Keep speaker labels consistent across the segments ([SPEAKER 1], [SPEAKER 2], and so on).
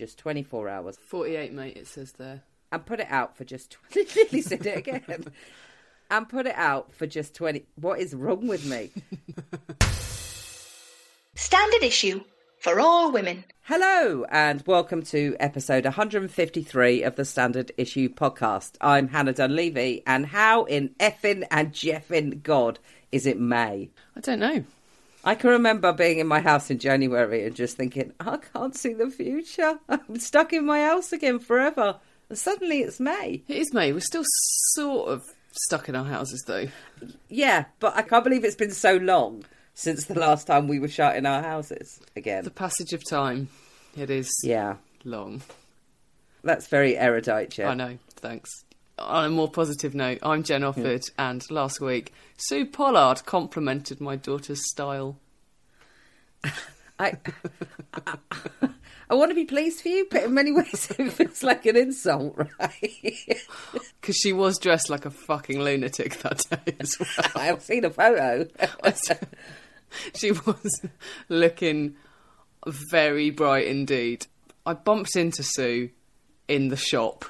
[SPEAKER 1] just 24 hours
[SPEAKER 2] 48, mate, it says there.
[SPEAKER 1] and put it out for just 20. Nearly said it again. and put it out for just 20. What is wrong with me?
[SPEAKER 3] Standard issue for all women.
[SPEAKER 1] Hello, and welcome to episode 153 of the Standard Issue podcast. I'm Hannah Dunleavy, and how in effing and jeffing God is it May?
[SPEAKER 2] I don't know.
[SPEAKER 1] I can remember being in my house in January and just thinking, I can't see the future. I'm stuck in my house again forever. And suddenly it's May.
[SPEAKER 2] It is May. We're still sort of stuck in our houses, though.
[SPEAKER 1] Yeah, but I can't believe it's been so long since the last time we were shut in our houses again.
[SPEAKER 2] The passage of time, it is
[SPEAKER 1] Yeah,
[SPEAKER 2] long.
[SPEAKER 1] that's very erudite, yeah.
[SPEAKER 2] I know, thanks. On a more positive note, I'm Jen Offord, and last week, Sue Pollard complimented my daughter's style.
[SPEAKER 1] I, I, I want to be pleased for you, but in many ways it feels like an insult, right?
[SPEAKER 2] Because she was dressed like a fucking lunatic that day as well.
[SPEAKER 1] I've seen a photo.
[SPEAKER 2] she was looking very bright indeed. I bumped into Sue in the shop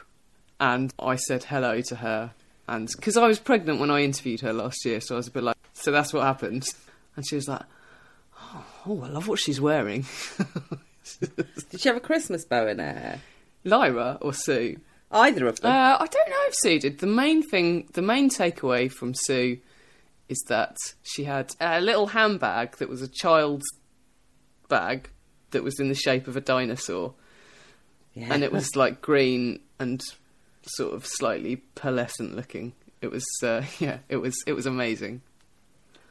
[SPEAKER 2] and I said hello to her. And because I was pregnant when I interviewed her last year, so I was a bit like, so that's what happened. And she was like, oh, oh I love what she's wearing.
[SPEAKER 1] Did she have a Christmas bow in her hair?
[SPEAKER 2] Lyra or Sue?
[SPEAKER 1] Either of them.
[SPEAKER 2] Uh, I don't know if Sue did. The main thing, the main takeaway from Sue is that she had a little handbag that was a child's bag that was in the shape of a dinosaur.
[SPEAKER 1] yeah.
[SPEAKER 2] And it was like green and sort of slightly pearlescent looking. It was, uh, yeah, it was, it was amazing.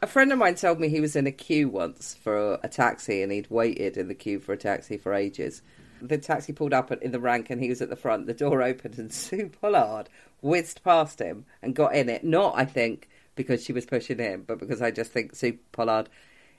[SPEAKER 1] A friend of mine told me he was in a queue once for a taxi and he'd waited in the queue for a taxi for ages. The taxi pulled up in the rank and he was at the front. The door opened and Sue Pollard whizzed past him and got in it. Not, I think, because she was pushing him, but because I just think Sue Pollard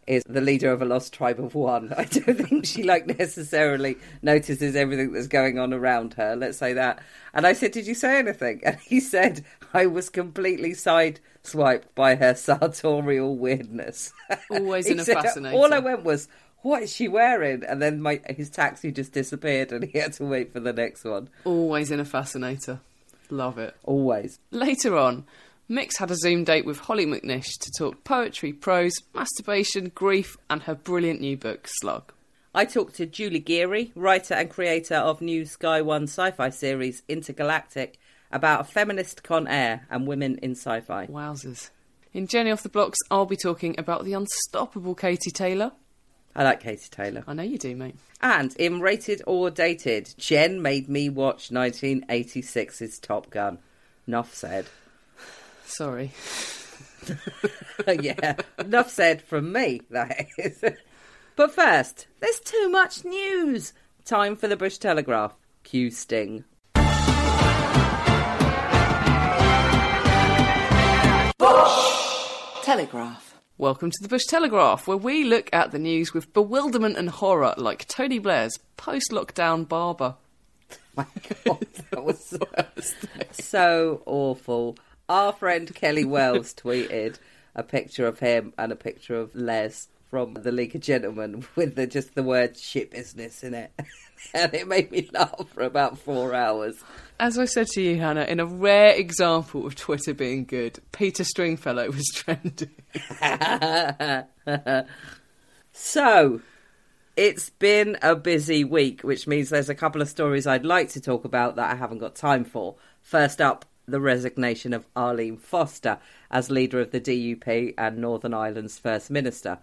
[SPEAKER 1] is the leader of a lost tribe of one. I don't think she like necessarily notices everything that's going on around her. Let's say that. And I said, "Did you say anything?" And he said, "I was completely sideswiped by her sartorial weirdness."
[SPEAKER 2] Always in a
[SPEAKER 1] said,
[SPEAKER 2] fascinator.
[SPEAKER 1] All I went was, "What is she wearing?" And then my his taxi just disappeared, and he had to wait for the next one.
[SPEAKER 2] Always in a fascinator. Love it.
[SPEAKER 1] Always.
[SPEAKER 2] Later on, Mix had a Zoom date with Hollie McNish to talk poetry, prose, masturbation, grief, and her brilliant new book, Slug.
[SPEAKER 1] I talked to Julie Gearey, writer and creator of new Sky One sci-fi series Intergalactic, about a feminist Con Air and women in sci-fi.
[SPEAKER 2] Wowzers. In Jenny Off the Blocks, I'll be talking about the unstoppable Katie Taylor.
[SPEAKER 1] I like Katie Taylor.
[SPEAKER 2] I know you do, mate.
[SPEAKER 1] And in Rated or Dated, Jen made me watch 1986's Top Gun. Enough said.
[SPEAKER 2] Sorry.
[SPEAKER 1] yeah, enough said from me, that is. but first, there's too much news. Time for the Bush Telegraph. Cue Sting.
[SPEAKER 3] Bush Telegraph.
[SPEAKER 2] Welcome to the Bush Telegraph, where we look at the news with bewilderment and horror, like Tony Blair's post lockdown barber.
[SPEAKER 1] My God, that was so, so awful. Our friend Kelly Wells tweeted a picture of him and a picture of Les from the League of Gentlemen with the, just the word shit business in it. and it made me laugh for about four hours.
[SPEAKER 2] As I said to you, Hannah, in a rare example of Twitter being good, Peter Stringfellow was trending.
[SPEAKER 1] So, it's been a busy week, which means there's a couple of stories I'd like to talk about that I haven't got time for. First up, the resignation of Arlene Foster as leader of the DUP and Northern Ireland's First Minister.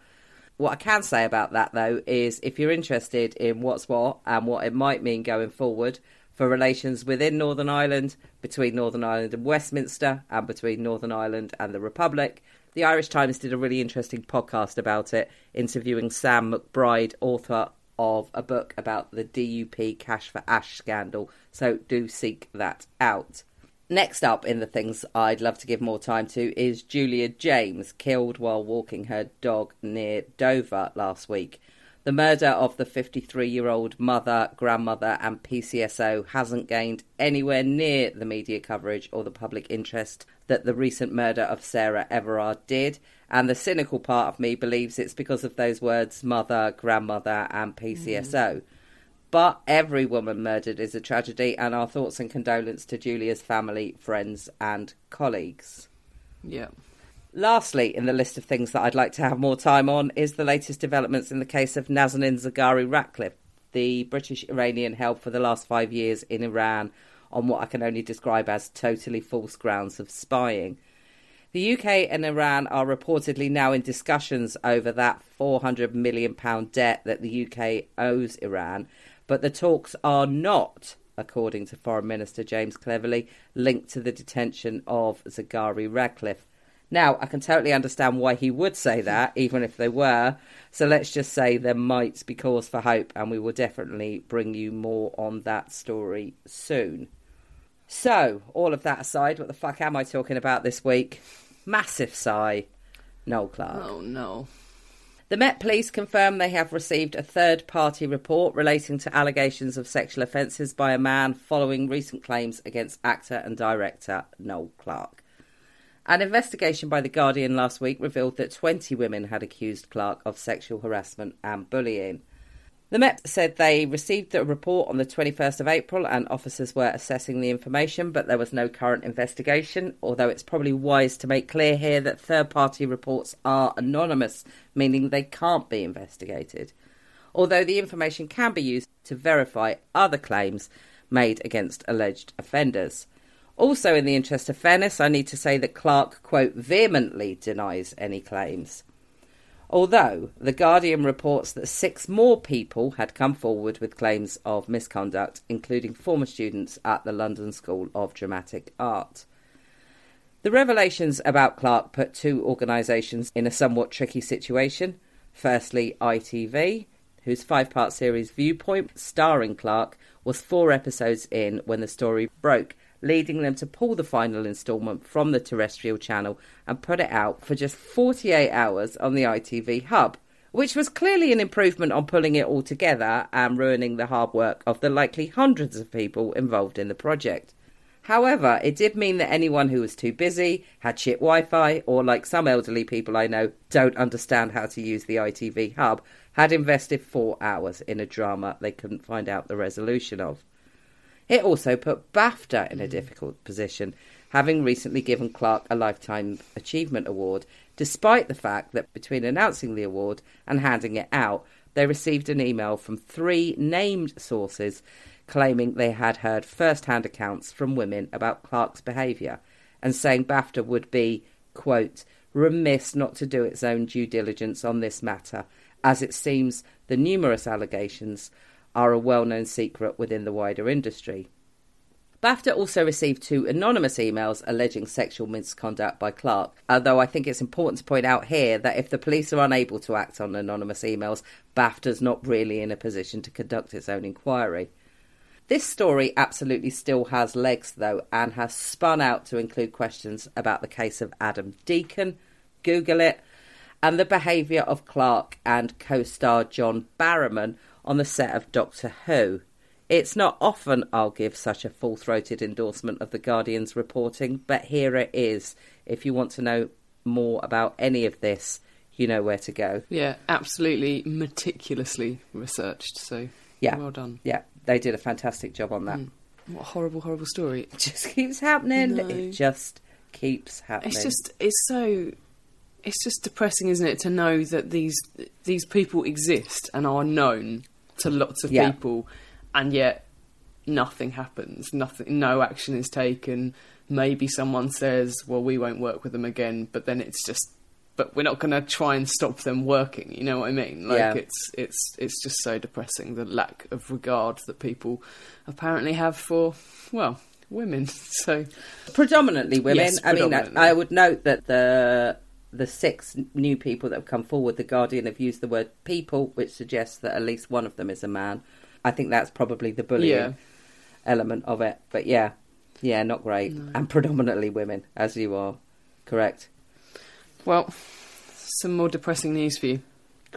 [SPEAKER 1] What I can say about that, though, is if you're interested in what's what and what it might mean going forward for relations within Northern Ireland, between Northern Ireland and Westminster, and between Northern Ireland and the Republic, the Irish Times did a really interesting podcast about it, interviewing Sam McBride, author of a book about the DUP Cash for Ash scandal. So do seek that out. Next up in the things I'd love to give more time to is Julia James, killed while walking her dog near Dover last week. The murder of the 53 year old mother, grandmother, and PCSO hasn't gained anywhere near the media coverage or the public interest that the recent murder of Sarah Everard did. And the cynical part of me believes it's because of those words mother, grandmother, and mm. PCSO. But every woman murdered is a tragedy, and our thoughts and condolence to Julia's family, friends, and colleagues.
[SPEAKER 2] Yeah.
[SPEAKER 1] Lastly, in the list of things that I'd like to have more time on is the latest developments in the case of Nazanin Zaghari Ratcliffe, the British Iranian held for the last five years in Iran on what I can only describe as totally false grounds of spying. The UK and Iran are reportedly now in discussions over that £400 million debt that the UK owes Iran, but the talks are not, according to Foreign Minister James Cleverly, linked to the detention of Zaghari Ratcliffe. Now, I can totally understand why he would say that, even if they were. So let's just say there might be cause for hope, and we will definitely bring you more on that story soon. So, all of that aside, what the fuck am I talking about this week? Massive sigh. Noel Clarke.
[SPEAKER 2] Oh no.
[SPEAKER 1] The Met Police confirm they have received a third party report relating to allegations of sexual offences by a man following recent claims against actor and director Noel Clarke. An investigation by The Guardian last week revealed that 20 women had accused Clarke of sexual harassment and bullying. The Met said they received the report on the 21st of April and officers were assessing the information, but there was no current investigation. Although it's probably wise to make clear here that third party reports are anonymous, meaning they can't be investigated. Although the information can be used to verify other claims made against alleged offenders. Also, in the interest of fairness, I need to say that Clarke, quote, vehemently denies any claims. Although The Guardian reports that six more people had come forward with claims of misconduct, including former students at the London School of Dramatic Art. The revelations about Clarke put two organisations in a somewhat tricky situation. Firstly, ITV, whose five part series Viewpoint, starring Clarke, was four episodes in when the story broke leading them to pull the final instalment from the terrestrial channel and put it out for just 48 hours on the ITV hub, which was clearly an improvement on pulling it all together and ruining the hard work of the likely hundreds of people involved in the project. However, it did mean that anyone who was too busy, had shit Wi Fi, or like some elderly people I know, don't understand how to use the ITV hub, had invested four hours in a drama they couldn't find out the resolution of. It also put BAFTA in a hmm. difficult position, having recently given Clarke a Lifetime Achievement Award, despite the fact that between announcing the award and handing it out, they received an email from three named sources claiming they had heard first hand accounts from women about Clarke's behaviour and saying BAFTA would be, quote, remiss not to do its own due diligence on this matter, as it seems the numerous allegations are a well known secret within the wider industry. BAFTA also received two anonymous emails alleging sexual misconduct by Clarke, although I think it's important to point out here that if the police are unable to act on anonymous emails, BAFTA's not really in a position to conduct its own inquiry. This story absolutely still has legs, though, and has spun out to include questions about the case of Adam Deacon, Google it, and the behaviour of Clarke and co star John Barrowman on the set of Doctor Who. It's not often I'll give such a full throated endorsement of The Guardian's reporting, but here it is. If you want to know more about any of this, you know where to go.
[SPEAKER 2] Yeah, absolutely meticulously researched. So
[SPEAKER 1] Yeah.
[SPEAKER 2] well done.
[SPEAKER 1] Yeah, they did a fantastic job on that. Hmm.
[SPEAKER 2] What a horrible, horrible story.
[SPEAKER 1] It just keeps happening.
[SPEAKER 2] No.
[SPEAKER 1] It just keeps happening.
[SPEAKER 2] It's just it's so it's just depressing, isn't it, to know that these these people exist and are known to lots of
[SPEAKER 1] Yeah.
[SPEAKER 2] people, and yet nothing happens. Nothing, no action is taken. Maybe someone says, "Well, we won't work with them again," but then it's just. But we're not going to try and stop them working. You know what I mean? Like
[SPEAKER 1] Yeah.
[SPEAKER 2] it's it's it's just so depressing the lack of regard that people apparently have for well women. So
[SPEAKER 1] predominantly women.
[SPEAKER 2] Yes,
[SPEAKER 1] I mean. I would note that the the six new people that have come forward, the Guardian have used the word people, which suggests that at least one of them is a man. I think that's probably the bullying
[SPEAKER 2] Yeah.
[SPEAKER 1] element of it. But yeah, yeah, not great, and predominantly women, as you are correct.
[SPEAKER 2] well, some more depressing news for you.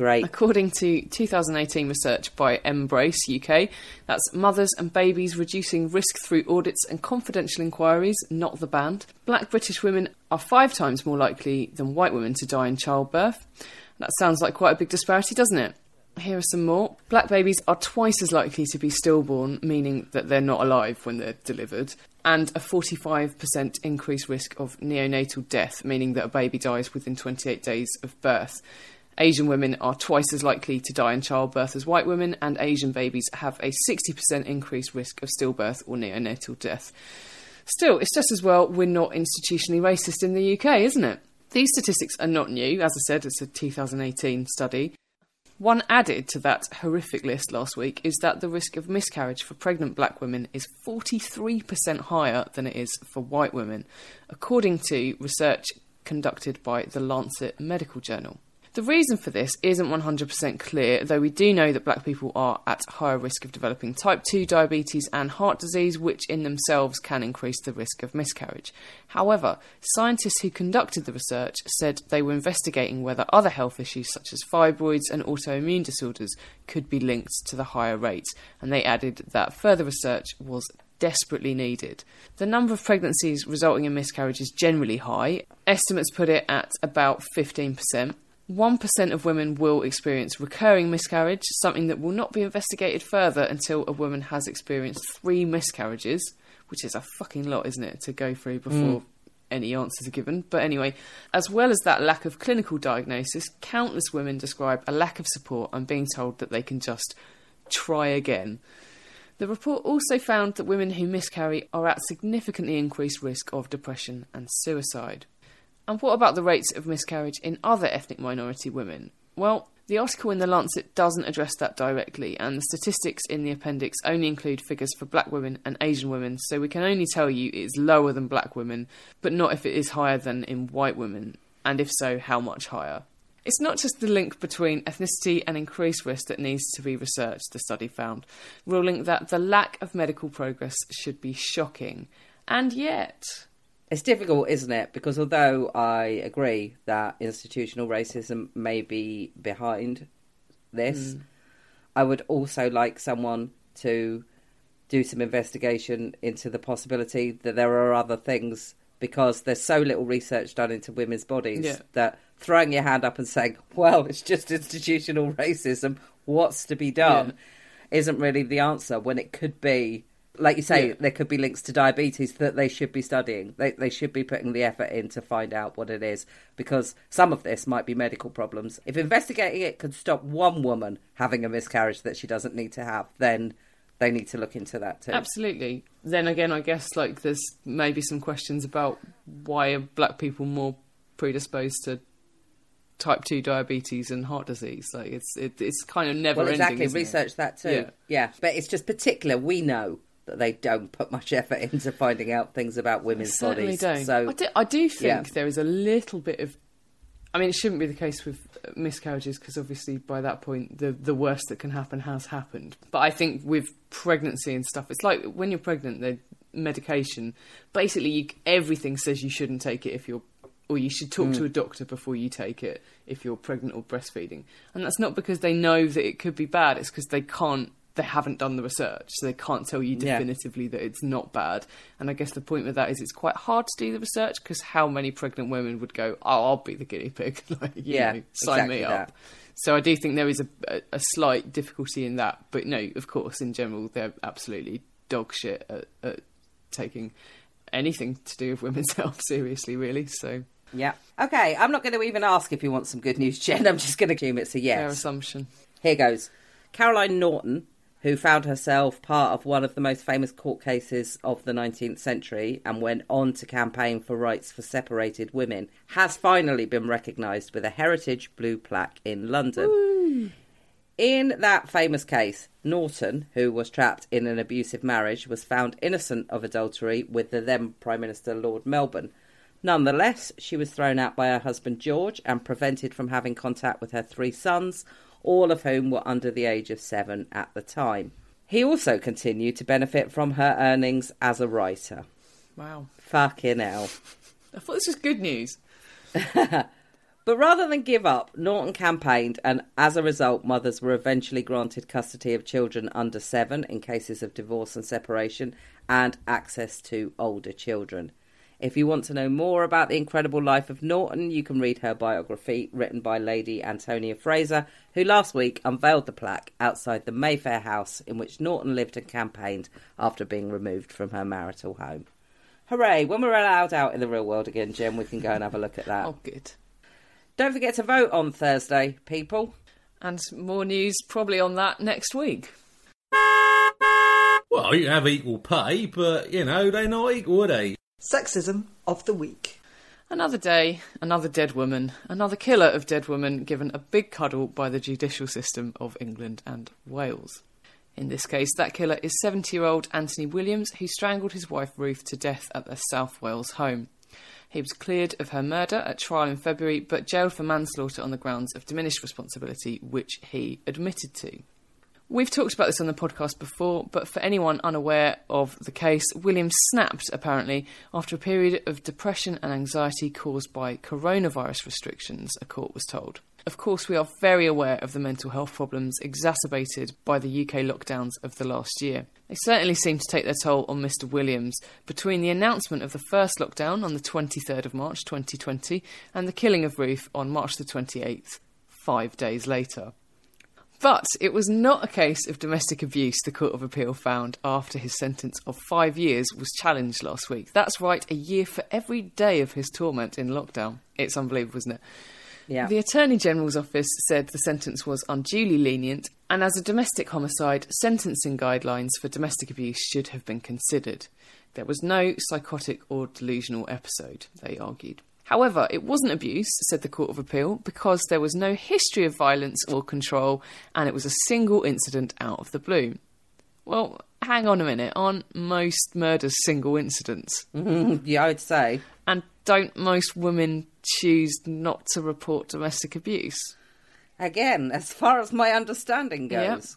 [SPEAKER 1] Great.
[SPEAKER 2] According to 2018 research by MBRRACE UK, that's mothers and babies reducing risk through audits and confidential inquiries, not the band. Black British women are five times more likely than white women to die in childbirth. That sounds like quite a big disparity, doesn't it? Here are some more. Black babies are twice as likely to be stillborn, meaning that they're not alive when they're delivered, and a 45% increased risk of neonatal death, meaning that a baby dies within 28 days of birth. Asian women are twice as likely to die in childbirth as white women, and Asian babies have a 60% increased risk of stillbirth or neonatal death. Still, it's just as well we're not institutionally racist in the UK, isn't it? These statistics are not new. As I said, it's a 2018 study. One added to that horrific list last week is that the risk of miscarriage for pregnant black women is 43% higher than it is for white women, according to research conducted by the Lancet Medical Journal. The reason for this isn't 100% clear, though we do know that black people are at higher risk of developing type 2 diabetes and heart disease, which in themselves can increase the risk of miscarriage. However, scientists who conducted the research said they were investigating whether other health issues such as fibroids and autoimmune disorders could be linked to the higher rates, and they added that further research was desperately needed. The number of pregnancies resulting in miscarriage is generally high. Estimates put it at about 15%. 1% of women will experience recurring miscarriage, something that will not be investigated further until a woman has experienced three miscarriages, which is a fucking lot, isn't it, to go through before mm. any answers are given. But anyway, as well as that lack of clinical diagnosis, countless women describe a lack of support and being told that they can just try again. The report also found that women who miscarry are at significantly increased risk of depression and suicide. And what about the rates of miscarriage in other ethnic minority women? Well, the article in The Lancet doesn't address that directly, and the statistics in the appendix only include figures for black women and Asian women, so we can only tell you it's lower than black women, but not if it is higher than in white women, and if so, how much higher. It's not just the link between ethnicity and increased risk that needs to be researched, the study found, ruling that the lack of medical progress should be shocking. And yet,
[SPEAKER 1] it's difficult, isn't it? Because although I agree that institutional racism may be behind this, mm. I would also like someone to do some investigation into the possibility that there are other things because there's so little research done into women's bodies yeah. that throwing your hand up and saying, well, it's just institutional racism, what's to be done, yeah. isn't really the answer when it could be like you say, yeah. there could be links to diabetes that they should be studying. They they should be putting the effort in to find out what it is because some of this might be medical problems. If investigating it could stop one woman having a miscarriage that she doesn't need to have, then they need to look into that too.
[SPEAKER 2] Absolutely. Then again, I guess like there's maybe some questions about why are black people more predisposed to type 2 diabetes and heart disease like it's it, it's kind of never
[SPEAKER 1] well, exactly
[SPEAKER 2] ending,
[SPEAKER 1] research
[SPEAKER 2] it?
[SPEAKER 1] that too yeah. yeah but it's just particular we know that they don't put much effort into finding out things about women's
[SPEAKER 2] certainly
[SPEAKER 1] bodies.
[SPEAKER 2] Don't.
[SPEAKER 1] So
[SPEAKER 2] I do, I do think yeah. there is a little bit of. I mean, it shouldn't be the case with miscarriages because obviously by that point the the worst that can happen has happened. But I think with pregnancy and stuff, it's like when you're pregnant, the medication basically you, everything says you shouldn't take it if you're or you should talk mm. to a doctor before you take it if you're pregnant or breastfeeding. And that's not because they know that it could be bad, it's because they can't they haven't done the research, so they can't tell you definitively yeah. that it's not bad. And I guess the point with that is it's quite hard to do the research because how many pregnant women would go, "Oh, I'll be the guinea pig," like, yeah, know, sign
[SPEAKER 1] exactly
[SPEAKER 2] me
[SPEAKER 1] that.
[SPEAKER 2] up. So I do think there is a, a, a, slight difficulty in that, but no, of course, in general, they're absolutely dog shit at, at taking anything to do with women's health seriously, really. So
[SPEAKER 1] yeah, okay. I'm not going to even ask if you want some good news, Jen. I'm just going to assume it's a yes.
[SPEAKER 2] Fair assumption.
[SPEAKER 1] Here goes. Caroline Norton who found herself part of one of the most famous court cases of the 19th century and went on to campaign for rights for separated women, has finally been recognised with a Heritage Blue plaque in London.
[SPEAKER 2] Woo.
[SPEAKER 1] In that famous case, Norton, who was trapped in an abusive marriage, was found innocent of adultery with the then Prime Minister Lord Melbourne. Nonetheless, she was thrown out by her husband George and prevented from having contact with her three sons, all of whom were under the age of seven at the time. He also continued to benefit from her earnings as a writer.
[SPEAKER 2] Wow.
[SPEAKER 1] Fucking hell.
[SPEAKER 2] I thought this was good news.
[SPEAKER 1] but rather than give up, Norton campaigned, and as a result, mothers were eventually granted custody of children under seven in cases of divorce and separation and access to older children. If you want to know more about the incredible life of Norton, you can read her biography written by Lady Antonia Fraser, who last week unveiled the plaque outside the Mayfair house in which Norton lived and campaigned after being removed from her marital home. Hooray! When we're allowed out in the real world again, Jim, we can go and have a look at that.
[SPEAKER 2] Oh, good.
[SPEAKER 1] Don't forget to vote on Thursday, people.
[SPEAKER 2] And more news probably on that next week.
[SPEAKER 4] Well, you have equal pay, but, you know, they're not equal, are they?
[SPEAKER 5] Sexism of the week.
[SPEAKER 2] Another day, another dead woman, another killer of dead women given a big cuddle by the judicial system of England and Wales. In this case, that killer is 70 year old Anthony Williams, who strangled his wife Ruth to death at their South Wales home. He was cleared of her murder at trial in February, but jailed for manslaughter on the grounds of diminished responsibility, which he admitted to. We've talked about this on the podcast before, but for anyone unaware of the case, Williams snapped apparently after a period of depression and anxiety caused by coronavirus restrictions, a court was told. Of course, we are very aware of the mental health problems exacerbated by the UK lockdowns of the last year. They certainly seem to take their toll on Mr. Williams between the announcement of the first lockdown on the 23rd of March 2020 and the killing of Ruth on March the 28th, five days later. But it was not a case of domestic abuse, the Court of Appeal found after his sentence of five years was challenged last week. That's right, a year for every day of his torment in lockdown. It's unbelievable, isn't it?
[SPEAKER 1] Yeah.
[SPEAKER 2] The Attorney General's office said the sentence was unduly lenient, and as a domestic homicide, sentencing guidelines for domestic abuse should have been considered. There was no psychotic or delusional episode, they argued. However, it wasn't abuse, said the Court of Appeal, because there was no history of violence or control, and it was a single incident out of the blue. Well, hang on a minute, aren't most murders single incidents?
[SPEAKER 1] yeah, I'd say.
[SPEAKER 2] And don't most women choose not to report domestic abuse?
[SPEAKER 1] Again, as far as my understanding goes.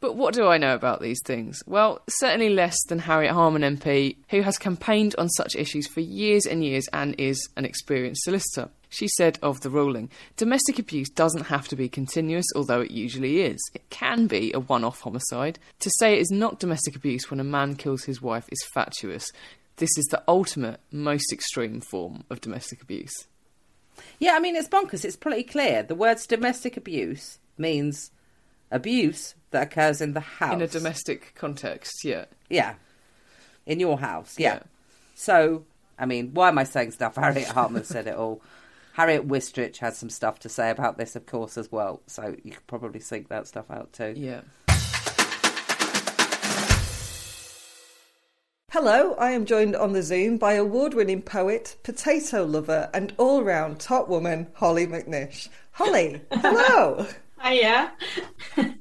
[SPEAKER 2] But what do I know about these things? Well, certainly less than Harriet Harman MP, who has campaigned on such issues for years and years and is an experienced solicitor. She said of the ruling domestic abuse doesn't have to be continuous, although it usually is. It can be a one off homicide. To say it is not domestic abuse when a man kills his wife is fatuous. This is the ultimate, most extreme form of domestic abuse.
[SPEAKER 1] Yeah, I mean, it's bonkers. It's pretty clear. The words domestic abuse means abuse that occurs in the house.
[SPEAKER 2] In a domestic context, yeah.
[SPEAKER 1] Yeah. In your house, yeah.
[SPEAKER 2] Yeah.
[SPEAKER 1] So, I mean, why am I saying stuff? Harriet Harman said it all. Harriet Wistrich has some stuff to say about this, of course, as well. So you could probably seek that stuff out too.
[SPEAKER 2] Yeah.
[SPEAKER 5] Hello, I am joined on the Zoom by award winning poet, potato lover, and all round top woman, Hollie McNish. Hollie, hello.
[SPEAKER 6] Oh yeah,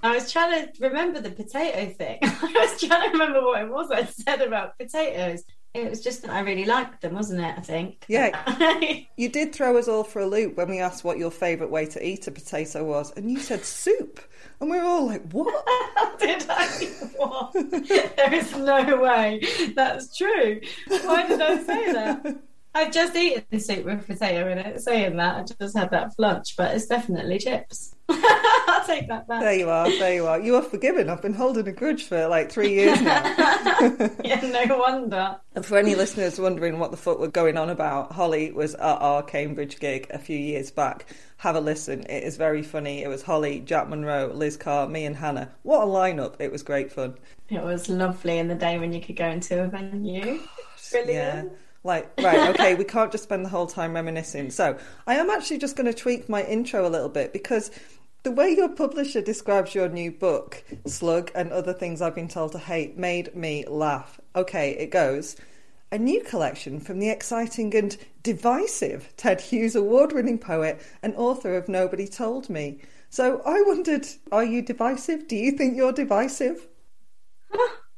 [SPEAKER 6] I was trying to remember the potato thing. I was trying to remember what it was I said about potatoes. It was just that I really liked them, wasn't it? I think.
[SPEAKER 5] Yeah. You did throw us all for a loop when we asked what your favourite way to eat a potato was, and you said soup. And we were all like, what?
[SPEAKER 6] did I? What? there is no way that's true. Why did I say that? I've just eaten this soup with potato in it. Saying that, I just had that for lunch, but it's definitely chips. I'll take that back.
[SPEAKER 5] There you are, there you are. You are forgiven. I've been holding a grudge for like three years now.
[SPEAKER 6] yeah, no wonder.
[SPEAKER 5] And for any listeners wondering what the fuck we're going on about, Hollie was at our Cambridge gig a few years back. Have a listen. It is very funny. It was Hollie, Jack Monroe, Liz Carr, me, and Hannah. What a lineup. It was great fun.
[SPEAKER 6] It was lovely in the day when you could go into a venue. Brilliant.
[SPEAKER 5] Yeah. Like, right, okay, we can't just spend the whole time reminiscing. So, I am actually just going to tweak my intro a little bit because the way your publisher describes your new book, Slug, and other things I've been told to hate, made me laugh. Okay, it goes. A new collection from the exciting and divisive Ted Hughes award winning poet and author of Nobody Told Me. So I wondered, are you divisive? Do you think you're divisive?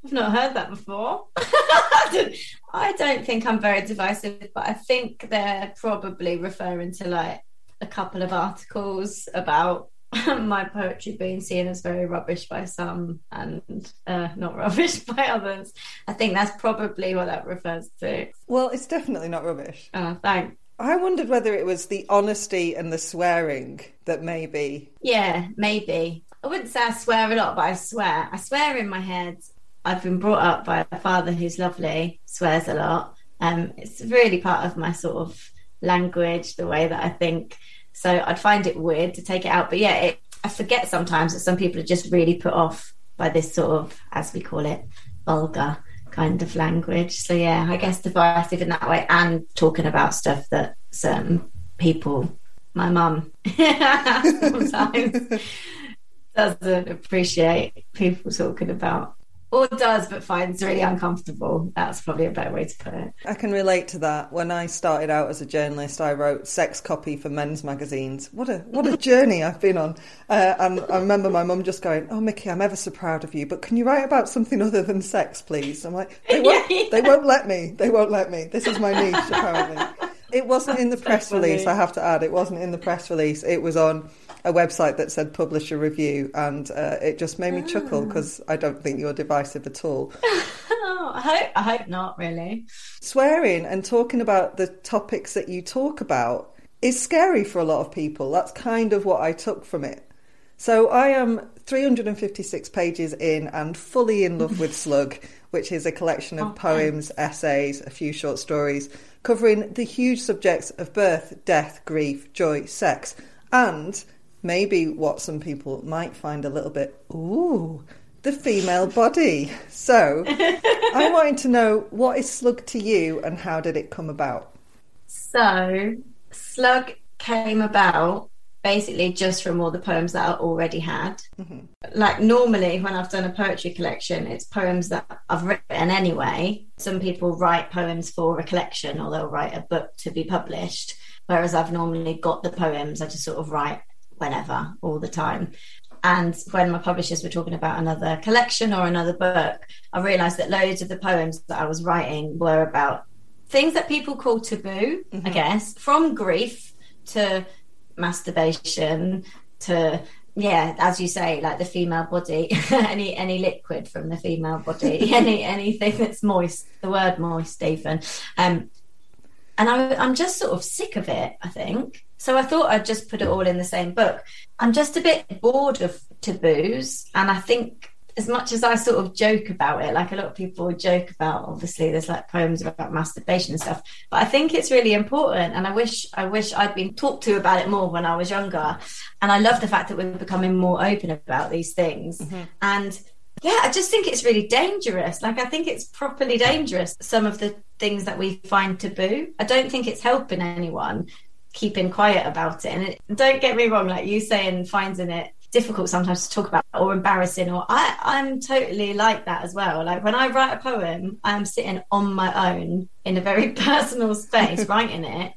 [SPEAKER 6] I've not heard that before. I don't- I don't think I'm very divisive, but I think they're probably referring to like a couple of articles about my poetry being seen as very rubbish by some and uh, not rubbish by others. I think that's probably what that refers to.
[SPEAKER 5] Well, it's definitely not rubbish.
[SPEAKER 6] Oh, thanks.
[SPEAKER 5] I wondered whether it was the honesty and the swearing that maybe.
[SPEAKER 6] Yeah, maybe. I wouldn't say I swear a lot, but I swear. I swear in my head. I've been brought up by a father who's lovely, swears a lot, Um, it's really part of my sort of language, the way that I think. So I'd find it weird to take it out. But yeah, it, I forget sometimes that some people are just really put off by this sort of, as we call it, vulgar kind of language. So yeah, I guess divisive in that way and talking about stuff that certain people, my mum, sometimes doesn't appreciate people talking about or does but finds really uncomfortable. That's probably a better way to put it.
[SPEAKER 5] I can relate to that. When I started out as a journalist, I wrote sex copy for men's magazines. What a what a journey I've been on. Uh, and I remember my mum just going, "Oh, Mickey, I'm ever so proud of you, but can you write about something other than sex, please?" I'm like, "They won't.
[SPEAKER 6] Yeah, yeah.
[SPEAKER 5] They won't let me. They won't let me. This is my niche, apparently." It wasn't in the press release. I have to add, it wasn't in the press release. It was on a website that said publisher review, and uh, it just made me chuckle because I don't think you're divisive at all.
[SPEAKER 6] Oh, I hope I hope not really.
[SPEAKER 5] swearing and talking about the topics that you talk about is scary for a lot of people. That's kind of what I took from it. So I am 356 pages in and fully in love with Slug, which is a collection of
[SPEAKER 6] Oh,
[SPEAKER 5] poems, essays, a few short stories covering the huge subjects of birth, death, grief, joy, sex, and maybe what some people might find a little bit ooh, the female body. So I wanted to know what is Slug to you and how did it come about?
[SPEAKER 6] So Slug came about basically just from all the poems that I already had. Mm-hmm. Like normally when I've done a poetry collection, it's poems that I've written anyway. Some people write poems for a collection or they'll write a book to be published. Whereas I've normally got the poems, I just sort of write whenever, all the time. And when my publishers were talking about another collection or another book, I realised that loads of the poems that I was writing were about things that people call taboo, I guess, from grief to masturbation to yeah, as you say, like the female body, any any liquid from the female body, any anything that's moist, the word moist even. Um, and I, I'm just sort of sick of it, I think. So I thought I'd just put it all in the same book. I'm just a bit bored of taboos. And I think, as much as I sort of joke about it, like a lot of people joke about, obviously, there's like poems about masturbation and stuff, but I think it's really important. And I wish, I wish I'd been talked to about it more when I was younger. And I love the fact that we're becoming more open about these things. Mm-hmm. And yeah, I just think it's really dangerous. Like, I think it's properly dangerous, some of the things that we find taboo. I don't think it's helping anyone keeping quiet about it. And it, don't get me wrong, like you saying, finding it difficult sometimes to talk about or embarrassing, or I, I'm totally like that as well. Like, when I write a poem, I'm sitting on my own in a very personal space writing it.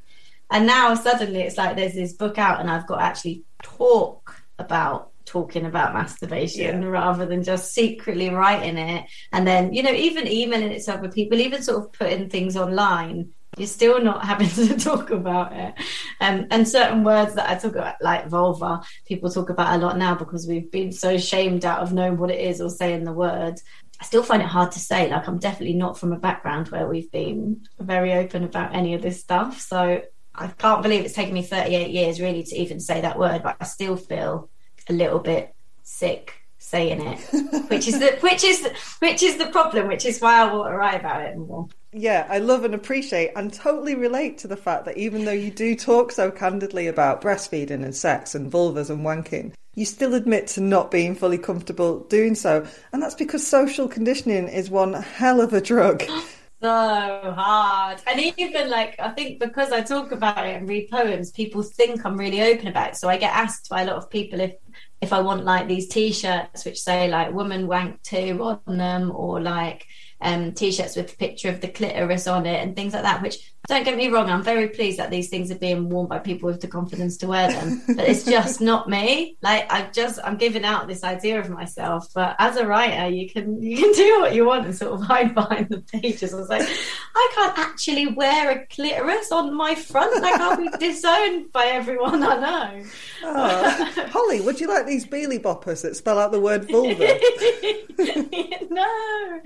[SPEAKER 6] And now suddenly it's like there's this book out, and I've got to actually talk about talking about masturbation
[SPEAKER 5] Yeah.
[SPEAKER 6] rather than just secretly writing it and then you know even emailing it to other people even sort of putting things online you're still not having to talk about it um, and certain words that i talk about like vulva people talk about a lot now because we've been so shamed out of knowing what it is or saying the word I still find it hard to say. Like, I'm definitely not from a background where we've been very open about any of this stuff. So, I can't believe it's taken me 38 years really to even say that word, but I still feel a little bit sick saying it, which is the which is the, which is the problem, which is why I want to write about it more.
[SPEAKER 5] Yeah, I love and appreciate and totally relate to the fact that even though you do talk so candidly about breastfeeding and sex and vulvas and wanking, you still admit to not being fully comfortable doing so. And that's because social conditioning is one hell of a drug.
[SPEAKER 6] so hard. And even like, I think because I talk about it and read poems, people think I'm really open about it. So I get asked by a lot of people if if I want like these t-shirts which say like "woman wank too" on them, or like um, t-shirts with a picture of the clitoris on it and things like that. Which don't get me wrong, I'm very pleased that these things are being worn by people with the confidence to wear them. But it's just not me. Like I just I'm giving out this idea of myself. But as a writer, you can you can do what you want and sort of hide behind the pages. I was like, I can't actually wear a clitoris on my front. I can't be disowned by everyone I know.
[SPEAKER 5] Oh. Hollie, would you like these deely boppers that spell out the word vulva?
[SPEAKER 6] no.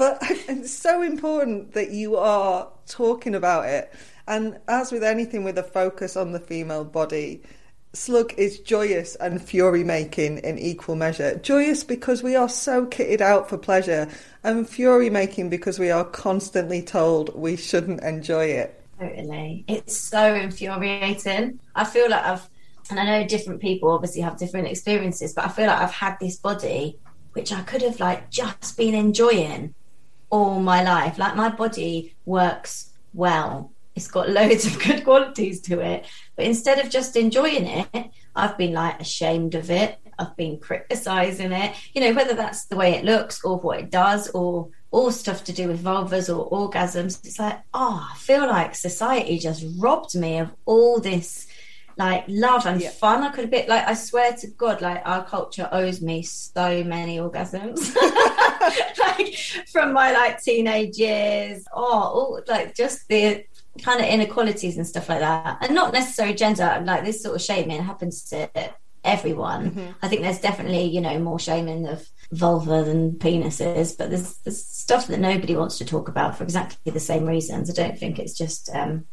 [SPEAKER 5] But it's so important that you are talking about it. And as with anything with a focus on the female body, Slug is joyous and fury making in equal measure. Joyous because we are so kitted out for pleasure, and fury making because we are constantly told we shouldn't enjoy it.
[SPEAKER 6] Totally. It's so infuriating. I feel like I've, and I know different people obviously have different experiences, but I feel like I've had this body which I could have like just been enjoying all my life. Like my body works well. It's got loads of good qualities to it. But instead of just enjoying it, I've been like ashamed of it. I've been criticizing it, you know, whether that's the way it looks or what it does or all stuff to do with vulvas or orgasms. It's like, oh, I feel like society just robbed me of all this like love and
[SPEAKER 5] Yeah.
[SPEAKER 6] fun. I could have been like, I swear to God, like our culture owes me so many orgasms, like from my like teenage years. Oh, like just the kind of inequalities and stuff like that, and not necessarily gender. Like this sort of shaming happens to everyone. I think there's definitely you know more shaming of vulva than penises, but there's, there's stuff that nobody wants to talk about for exactly the same reasons. I don't think it's just. um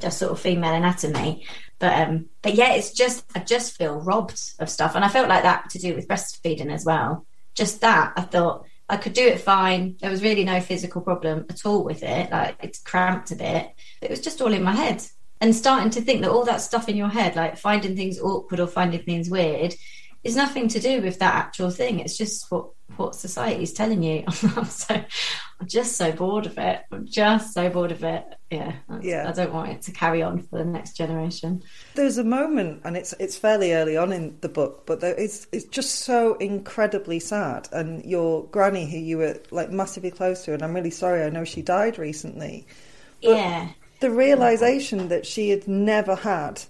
[SPEAKER 6] just sort of female anatomy. But um but yeah, it's just I just feel robbed of stuff. And I felt like that to do with breastfeeding as well. Just that I thought I could do it fine. There was really no physical problem at all with it. Like it's cramped a bit. It was just all in my head. And starting to think that all that stuff in your head, like finding things awkward or finding things weird, is nothing to do with that actual thing. It's just what what society's telling you. I'm so I'm just so bored of it. I'm just so bored of it. Yeah,
[SPEAKER 5] Yeah.
[SPEAKER 6] I don't want it to carry on for the next generation.
[SPEAKER 5] There's a moment, and it's it's fairly early on in the book, but there, it's it's just so incredibly sad. And your granny, who you were like massively close to, and I'm really sorry. I know she died recently.
[SPEAKER 6] yeah,
[SPEAKER 5] The realization that she had never had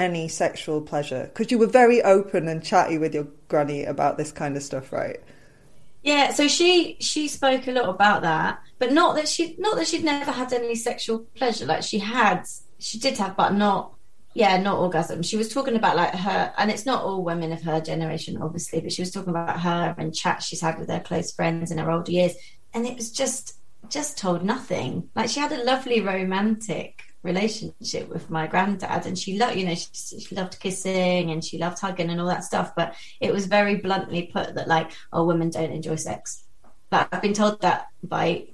[SPEAKER 5] any sexual pleasure because you were very open and chatty with your granny about this kind of stuff, right?
[SPEAKER 6] yeah. So she she spoke a lot about that, but not that she not that she'd never had any sexual pleasure. Like she had, she did have, but not. Yeah, not orgasm. She was talking about like her, and it's not all women of her generation, obviously, but she was talking about her and chats she's had with her close friends in her older years, and it was just just told nothing. Like she had a lovely romantic relationship with my granddad, and she loved, you know, she, she loved kissing and she loved hugging and all that stuff. But it was very bluntly put that like, oh, women don't enjoy sex. Like I've been told that by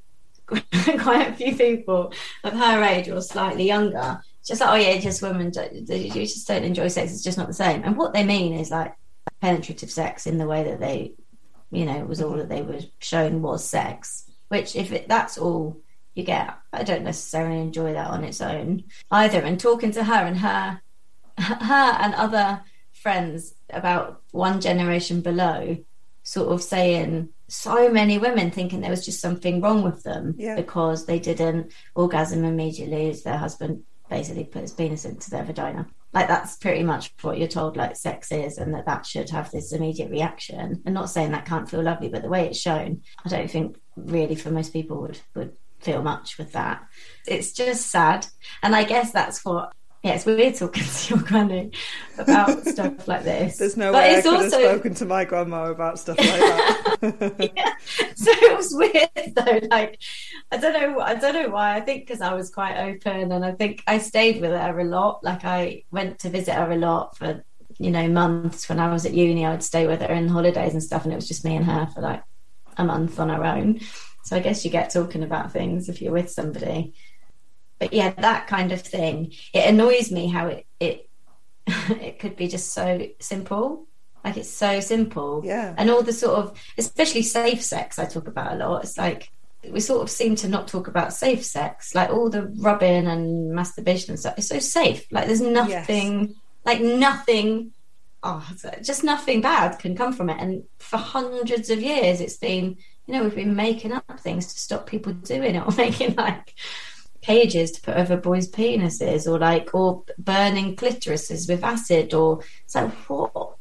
[SPEAKER 6] quite a few people of her age or slightly younger. Just like, oh yeah, just women, you just don't enjoy sex. It's just not the same. And what they mean is like penetrative sex in the way that they, you know, was all that they were shown was sex. Which, if it, that's all you get, I don't necessarily enjoy that on its own either. And talking to her and her, her and other friends about one generation below, sort of saying so many women thinking there was just something wrong with them
[SPEAKER 5] Yeah.
[SPEAKER 6] because they didn't orgasm immediately as their husband basically put his penis into their vagina. Like that's pretty much what you're told like sex is and that that should have this immediate reaction. And not saying that can't feel lovely, but the way it's shown, I don't think really for most people would would feel much with that. It's just sad. And I guess that's what yeah, it's weird talking to your granny about stuff like this.
[SPEAKER 5] There's no
[SPEAKER 6] But
[SPEAKER 5] way I could
[SPEAKER 6] also-
[SPEAKER 5] have spoken to my grandma about stuff like that.
[SPEAKER 6] so it was weird though like i don't know i don't know why i think because i was quite open and i think i stayed with her a lot like i went to visit her a lot for you know months when i was at uni i would stay with her in the holidays and stuff and it was just me and her for like a month on our own so i guess you get talking about things if you're with somebody. But yeah that kind of thing. It annoys me how it it it could be just so simple. Like it's so simple.
[SPEAKER 5] Yeah.
[SPEAKER 6] and all the sort of especially safe sex i talk about a lot. It's like we sort of seem to not talk about safe sex. Like all the rubbing and masturbation and stuff it's so safe. Like there's nothing like nothing oh just nothing bad can come from it. And for hundreds of years it's been you know we've been making up things to stop people doing it or making like cages to put over boys' penises or like or burning clitorises with acid or it's like what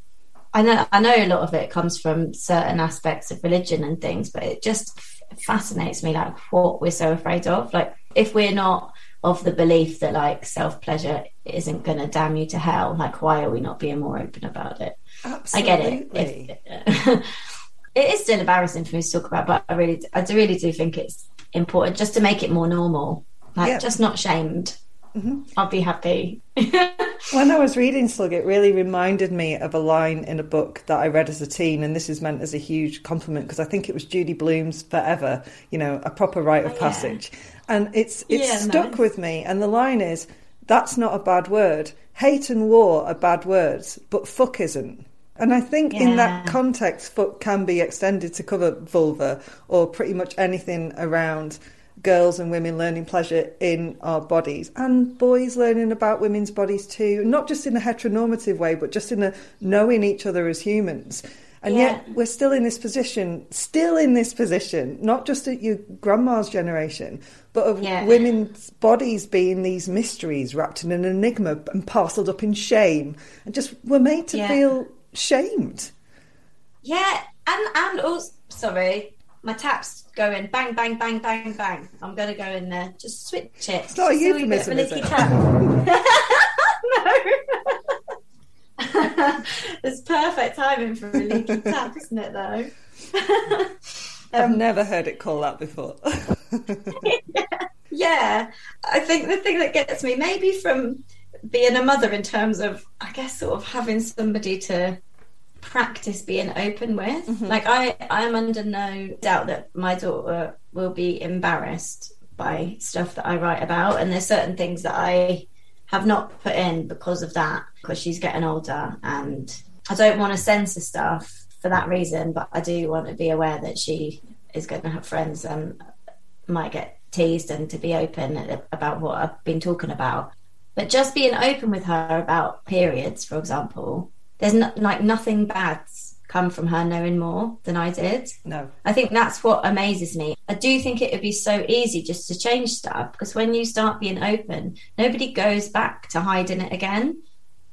[SPEAKER 6] I know I know a lot of it comes from certain aspects of religion and things, but it just f- fascinates me like what we're so afraid of. Like if we're not of the belief that like self pleasure isn't going to damn you to hell, like why are we not being more open about it?
[SPEAKER 5] Absolutely.
[SPEAKER 6] I get it. If- it is still embarrassing for me to talk about, but I really, I do really do think it's important just to make it more normal, like
[SPEAKER 5] Yeah.
[SPEAKER 6] just not shamed. Mm-hmm. I'll be happy.
[SPEAKER 5] When I was reading Slug, it really reminded me of a line in a book that I read as a teen, and this is meant as a huge compliment because I think it was Judy Blume's Forever, you know, a proper rite of
[SPEAKER 6] Oh, yeah.
[SPEAKER 5] passage. And it's it's
[SPEAKER 6] Yeah,
[SPEAKER 5] stuck
[SPEAKER 6] nice.
[SPEAKER 5] with me. And the line is, "That's not a bad word. Hate and war are bad words, but fuck isn't." And I think in that context, fuck can be extended to cover vulva or pretty much anything around girls and women learning pleasure in our bodies and boys learning about women's bodies too, not just in a heteronormative way, but just in a knowing each other as humans. And
[SPEAKER 6] Yeah.
[SPEAKER 5] yet we're still in this position, still in this position, not just at your grandma's generation, but of
[SPEAKER 6] Yeah.
[SPEAKER 5] women's bodies being these mysteries wrapped in an enigma and parcelled up in shame. And just we're made to
[SPEAKER 6] Yeah.
[SPEAKER 5] feel shamed.
[SPEAKER 6] Yeah, and and also sorry, my tap's going bang bang bang bang bang. I'm gonna go in there. Just switch it.
[SPEAKER 5] It's not a
[SPEAKER 6] Just wee bit of
[SPEAKER 5] euphemism, is it?
[SPEAKER 6] tap. no. it's perfect timing for a leaky tap, isn't it though?
[SPEAKER 5] I've
[SPEAKER 6] Um,
[SPEAKER 5] never heard it called that before.
[SPEAKER 6] Yeah, I think the thing that gets me, maybe from being a mother, in terms of, I guess, sort of having somebody to practice being open with. Mm-hmm. Like, I, I'm under no doubt that my daughter will be embarrassed by stuff that I write about, and there's certain things that I have not put in because of that, because she's getting older, and I don't want to censor stuff for that reason, but I do want to be aware that she is going to have friends and might get teased and to be open about what I've been talking about. But just being open with her about periods, for example, there's no, like nothing bad's come from her knowing more than I did.
[SPEAKER 5] no.
[SPEAKER 6] I think that's what amazes me. I do think it would be so easy just to change stuff because when you start being open, nobody goes back to hiding it again.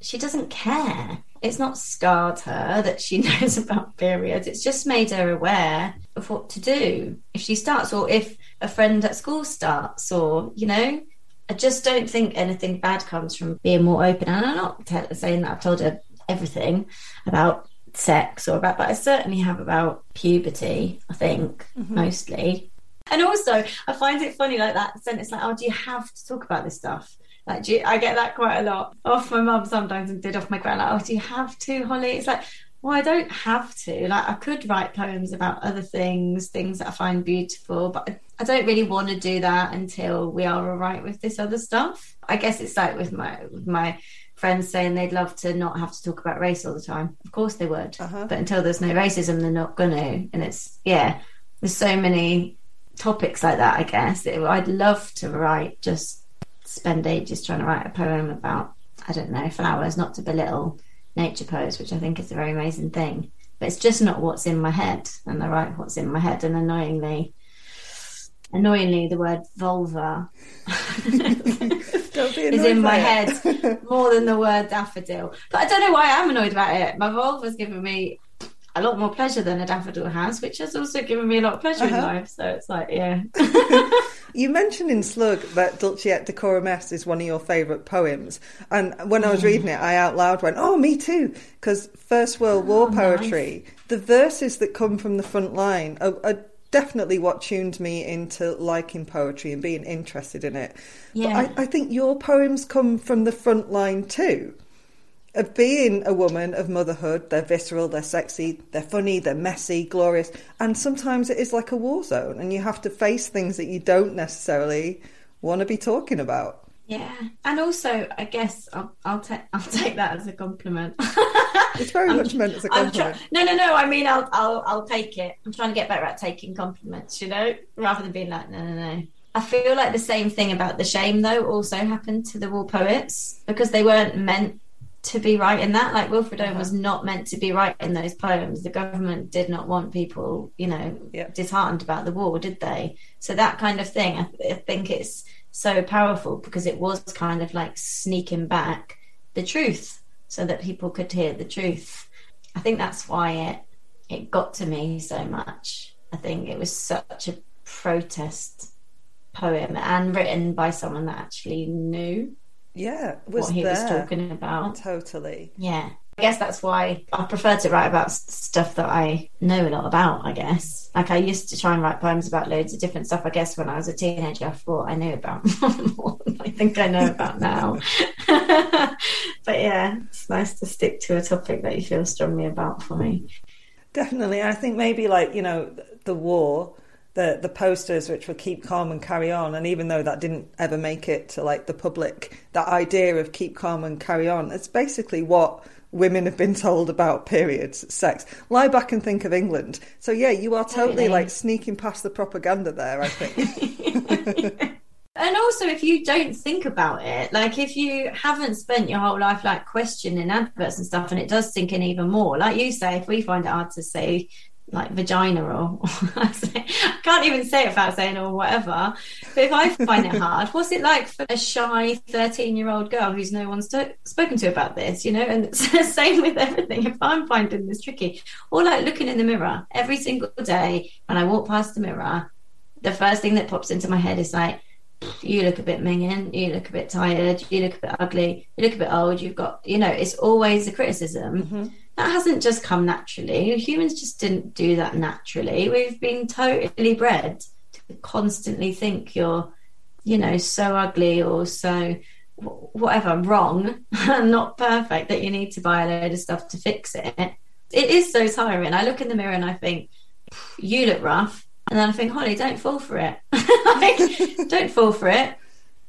[SPEAKER 6] She doesn't care. It's not scarred her that she knows about periods. It's just made her aware of what to do if she starts or if a friend at school starts or, you know, I just don't think anything bad comes from being more open. And I'm not saying that I've told her everything about sex or about, but I certainly have about puberty, I think, mm-hmm. mostly. And also, I find it funny like that sentence, like, oh, do you have to talk about this stuff? Like, do you, I get that quite a lot off my mum sometimes and did off my gran. Like, oh, do you have to, Hollie? It's like, well, I don't have to. Like, I could write poems about other things, things that I find beautiful, but I, I don't really want to do that until we are all right with this other stuff. I guess it's like with my with my friends saying they'd love to not have to talk about race all the time. Of course they would,
[SPEAKER 5] Uh-huh.
[SPEAKER 6] but until there's no racism, they're not gonna. And it's yeah, there's so many topics like that. I guess It- I'd love to write just spend ages trying to write a poem about I don't know flowers, not to belittle nature poets, which I think is a very amazing thing. But it's just not what's in my head, and I write what's in my head. And annoyingly, annoyingly, the word vulva is in my head more than the word daffodil. But I don't know why I'm annoyed about it. My vulva's given me a lot more pleasure than a daffodil has, which has also given me a lot of pleasure in
[SPEAKER 5] Uh-huh.
[SPEAKER 6] life. So it's like, yeah.
[SPEAKER 5] You mentioned in Slug that Dulce et Decorum Est is one of your favourite poems. And when I was reading it, I out loud went, oh, me too. Because First World War
[SPEAKER 6] Oh, nice.
[SPEAKER 5] poetry, the verses that come from the front line are, are definitely what tuned me into liking poetry and being interested in it.
[SPEAKER 6] Yeah.
[SPEAKER 5] But I, I think your poems come from the front line too. Of being a woman, of motherhood, they're visceral, they're sexy, they're funny, they're messy, glorious, and sometimes it is like a war zone, and you have to face things that you don't necessarily want to be talking about.
[SPEAKER 6] Yeah, and also, I guess I'll I'll, ta- I'll take that as a compliment.
[SPEAKER 5] It's very
[SPEAKER 6] I'm-
[SPEAKER 5] much meant as a
[SPEAKER 6] I'm
[SPEAKER 5] compliment.
[SPEAKER 6] try- no, no, no. I mean, I'll I'll I'll take it. I'm trying to get better at taking compliments, you know, rather than being like, no, no, no. I feel like the same thing about the shame, though, also happened to the war poets because they weren't meant to be writing that. Like Wilfred Owen was uh-huh. not meant to be writing those poems. The government did not want people, you know,
[SPEAKER 5] Yeah.
[SPEAKER 6] disheartened about the war, did they? So that kind of thing, I, th- I think it's so powerful because it was kind of like sneaking back the truth so that people could hear the truth. I think that's why it it got to me so much. I think it was such a protest poem and written by someone that actually knew
[SPEAKER 5] Yeah, was
[SPEAKER 6] what he
[SPEAKER 5] there.
[SPEAKER 6] was talking about.
[SPEAKER 5] Totally.
[SPEAKER 6] Yeah. I guess that's why I prefer to write about stuff that I know a lot about, I guess. Like I used to try and write poems about loads of different stuff. I guess when I was a teenager, I thought I knew about more than I think I know about now. but yeah, it's nice to stick to a topic that you feel strongly about for me.
[SPEAKER 5] Definitely. I think maybe like, you know, the war, the the posters which were keep calm and carry on and even though that didn't ever make it to like the public, that idea of keep calm and carry on, it's basically what women have been told about periods, sex. Lie back and think of England. So yeah, you are totally like sneaking past the propaganda there, I think.
[SPEAKER 6] And also, if you don't think about it, like if you haven't spent your whole life like questioning adverts and stuff, and it does sink in even more. Like you say, if we find it hard to say like vagina or I say- I can't even say it without saying or whatever. But if I find it hard, what's it like for a shy thirteen-year-old girl who's no one's to- spoken to about this? You know, and it's the same with everything. If I'm finding this tricky, or like looking in the mirror every single day when I walk past the mirror, the first thing that pops into my head is like you look a bit minging, you look a bit tired, you look a bit ugly, you look a bit old, you've got, you know, it's always a criticism. Mm-hmm. That hasn't just come naturally. Humans just didn't do that naturally. We've been totally bred to constantly think you're, you know, so ugly or so whatever wrong and not perfect that you need to buy a load of stuff to fix it. It is so tiring. I look in the mirror and I think, you look rough. And then I think, Hollie, don't fall for it. like, don't fall for it.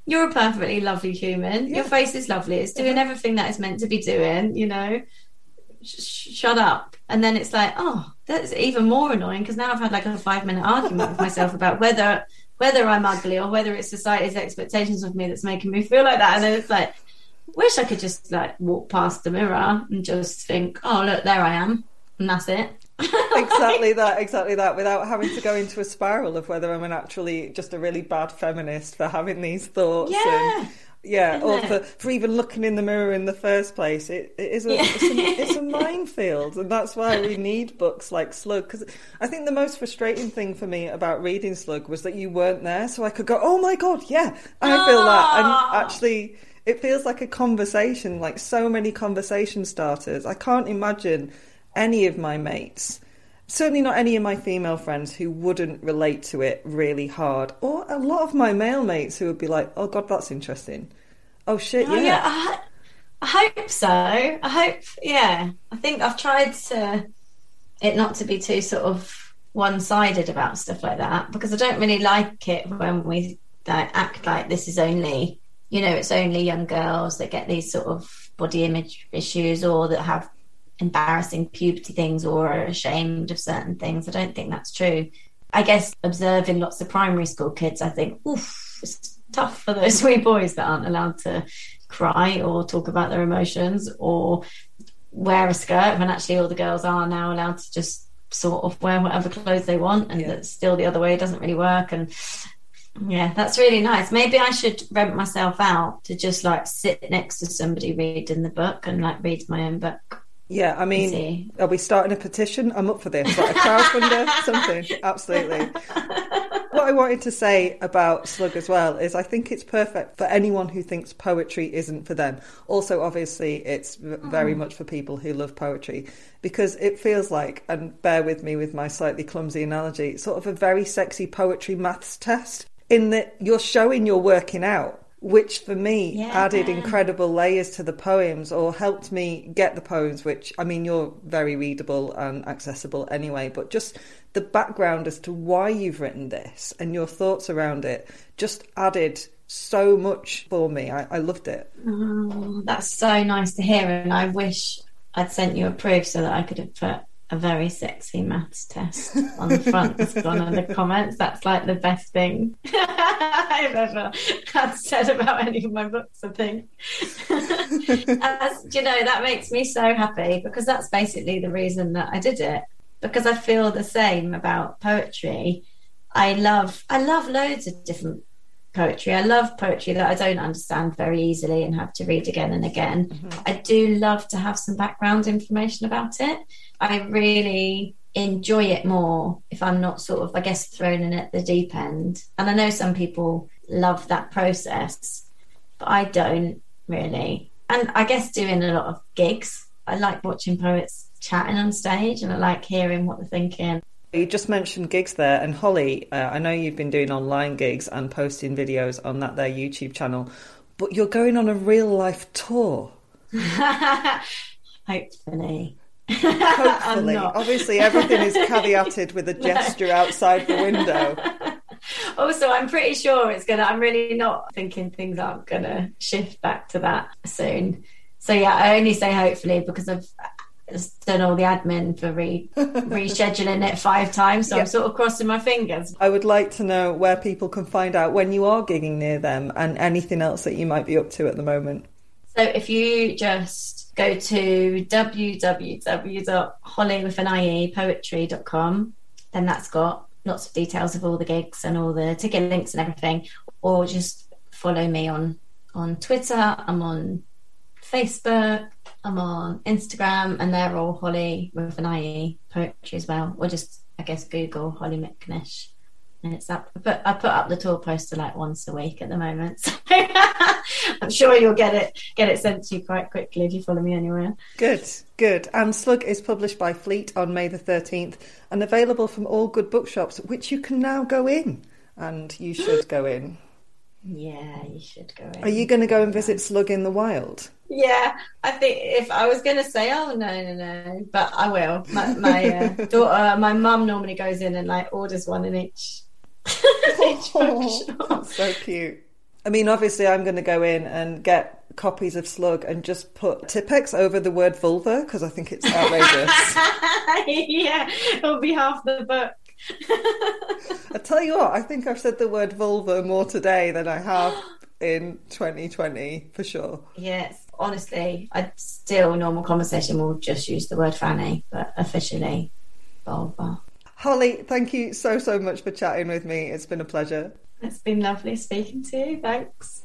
[SPEAKER 6] You're a perfectly lovely human. Your face is lovely. It's doing everything that it's meant to be doing, you know. Sh- sh- shut up. And then it's like, oh, that's even more annoying because now I've had like a five minute argument with myself about whether whether I'm ugly or whether it's society's expectations of me that's making me feel like that. And then it's like, wish I could just like walk past the mirror and just think, oh, look, there I am. And that's it.
[SPEAKER 5] exactly that, exactly that, without having to go into a spiral of whether I'm an actually just a really bad feminist for having these thoughts.
[SPEAKER 6] Yeah.
[SPEAKER 5] And, yeah,
[SPEAKER 6] Isn't
[SPEAKER 5] or
[SPEAKER 6] it?
[SPEAKER 5] for, for even looking in the mirror in the first place. It, it is a,
[SPEAKER 6] Yeah.
[SPEAKER 5] it's, a, it's a minefield, and that's why we need books like Slug. Because I think the most frustrating thing for me about reading Slug was that you weren't there, so I could go, "Oh my god, yeah, I feel that,"
[SPEAKER 6] Ah.
[SPEAKER 5] and actually. It feels like a conversation, like so many conversation starters. I can't imagine any of my mates certainly not any of my female friends who wouldn't relate to it really hard, or a lot of my male mates who would be like, "Oh God, that's interesting." Oh shit,
[SPEAKER 6] Oh,
[SPEAKER 5] yeah.
[SPEAKER 6] yeah, I, I hope so. I hope, yeah. I think I've tried to it not to be too sort of one sided about stuff like that because I don't really like it when we like, act like this is only, you know, it's only young girls that get these sort of body image issues or that have embarrassing puberty things or are ashamed of certain things. I don't think that's true. I guess observing lots of primary school kids, I think, oof, it's tough for those wee boys that aren't allowed to cry or talk about their emotions or wear a skirt when actually all the girls are now allowed to just sort of wear whatever clothes they want and
[SPEAKER 5] Yeah.
[SPEAKER 6] that's still the other way it doesn't really work and yeah that's really nice maybe i should rent myself out to just like sit next to somebody reading the book and like read my own book
[SPEAKER 5] Yeah, I mean, are we starting a petition? I'm up for this. Like a crowdfunder, something. Absolutely. What I wanted to say about Slug as well is I think it's perfect for anyone who thinks poetry isn't for them. Also, obviously, it's very mm. much for people who love poetry because it feels like, and bear with me with my slightly clumsy analogy, sort of a very sexy poetry maths test in that you're showing you're working out. Which for me
[SPEAKER 6] Yeah.
[SPEAKER 5] added incredible layers to the poems or helped me get the poems, which I mean, you're very readable and accessible anyway, but just the background as to why you've written this and your thoughts around it just added so much for me. I, I loved it.
[SPEAKER 6] Oh, that's so nice to hear and i wish i'd sent you a proof so that i could have put a very sexy maths test on the front. One of the comments. That's like the best thing i've ever had said about any of my books i think. You know that makes me so happy because that's basically the reason that i did it. Because i feel the same about poetry. I love i love loads of different poetry. I love poetry that I don't understand very easily and have to read again and again. Mm-hmm. I do love to have some background information about it. I really enjoy it more if I'm not sort of, I guess, thrown in at the deep end. And I know some people love that process, but I don't really. And I guess doing a lot of gigs, I like watching poets chatting on stage and I like hearing what they're thinking.
[SPEAKER 5] You just mentioned gigs there, and Hollie, uh, I know you've been doing online gigs and posting videos on that their YouTube channel. but you're going on a real life tour.
[SPEAKER 6] Hopefully.
[SPEAKER 5] Hopefully. Obviously, everything is caveated with a gesture outside the window.
[SPEAKER 6] Also, I'm pretty sure it's gonna. I'm really not thinking things aren't gonna shift back to that soon. So yeah, I only say hopefully because I've done all the admin for re- rescheduling it five times. So
[SPEAKER 5] Yeah.
[SPEAKER 6] I'm sort of crossing my fingers.
[SPEAKER 5] I would like to know where people can find out when you are gigging near them and anything else that you might be up to at the moment.
[SPEAKER 6] So if you just go to www.hollywithanIepoetry.com, then that's got lots of details of all the gigs and all the ticket links and everything. Or just follow me on on Twitter. I'm on Facebook. I'm on Instagram, and they're all Holly with an IE poetry as well. Or just I guess Google Hollie McNish. And it's up. But I put up the tour poster like once a week at the moment. So I'm sure you'll get it get it sent to you quite quickly if you follow me anywhere.
[SPEAKER 5] Good, good. And Slug is published by Fleet on May the 13th and available from all good bookshops, which you can now go in. And you should go in.
[SPEAKER 6] Yeah, you should go in.
[SPEAKER 5] Are you going to go and visit Slug in the wild?
[SPEAKER 6] Yeah, I think if I was going to say, oh no, no, no, but I will. My, my uh, daughter, my mum normally goes in and like orders one in each. each bookshop.
[SPEAKER 5] so cute. I mean, obviously, I'm going to go in and get copies of Slug and just put Tipp-Ex over the word vulva because I think it's outrageous.
[SPEAKER 6] yeah, it'll be half the book.
[SPEAKER 5] I tell you what, I think I've said the word vulva more today than I have in 2020 for sure.
[SPEAKER 6] Yes, honestly, I still normal conversation will just use the word fanny, but officially, vulva.
[SPEAKER 5] Hollie, thank you so, so much for chatting with me. It's been a pleasure.
[SPEAKER 6] It's been lovely speaking to you. Thanks.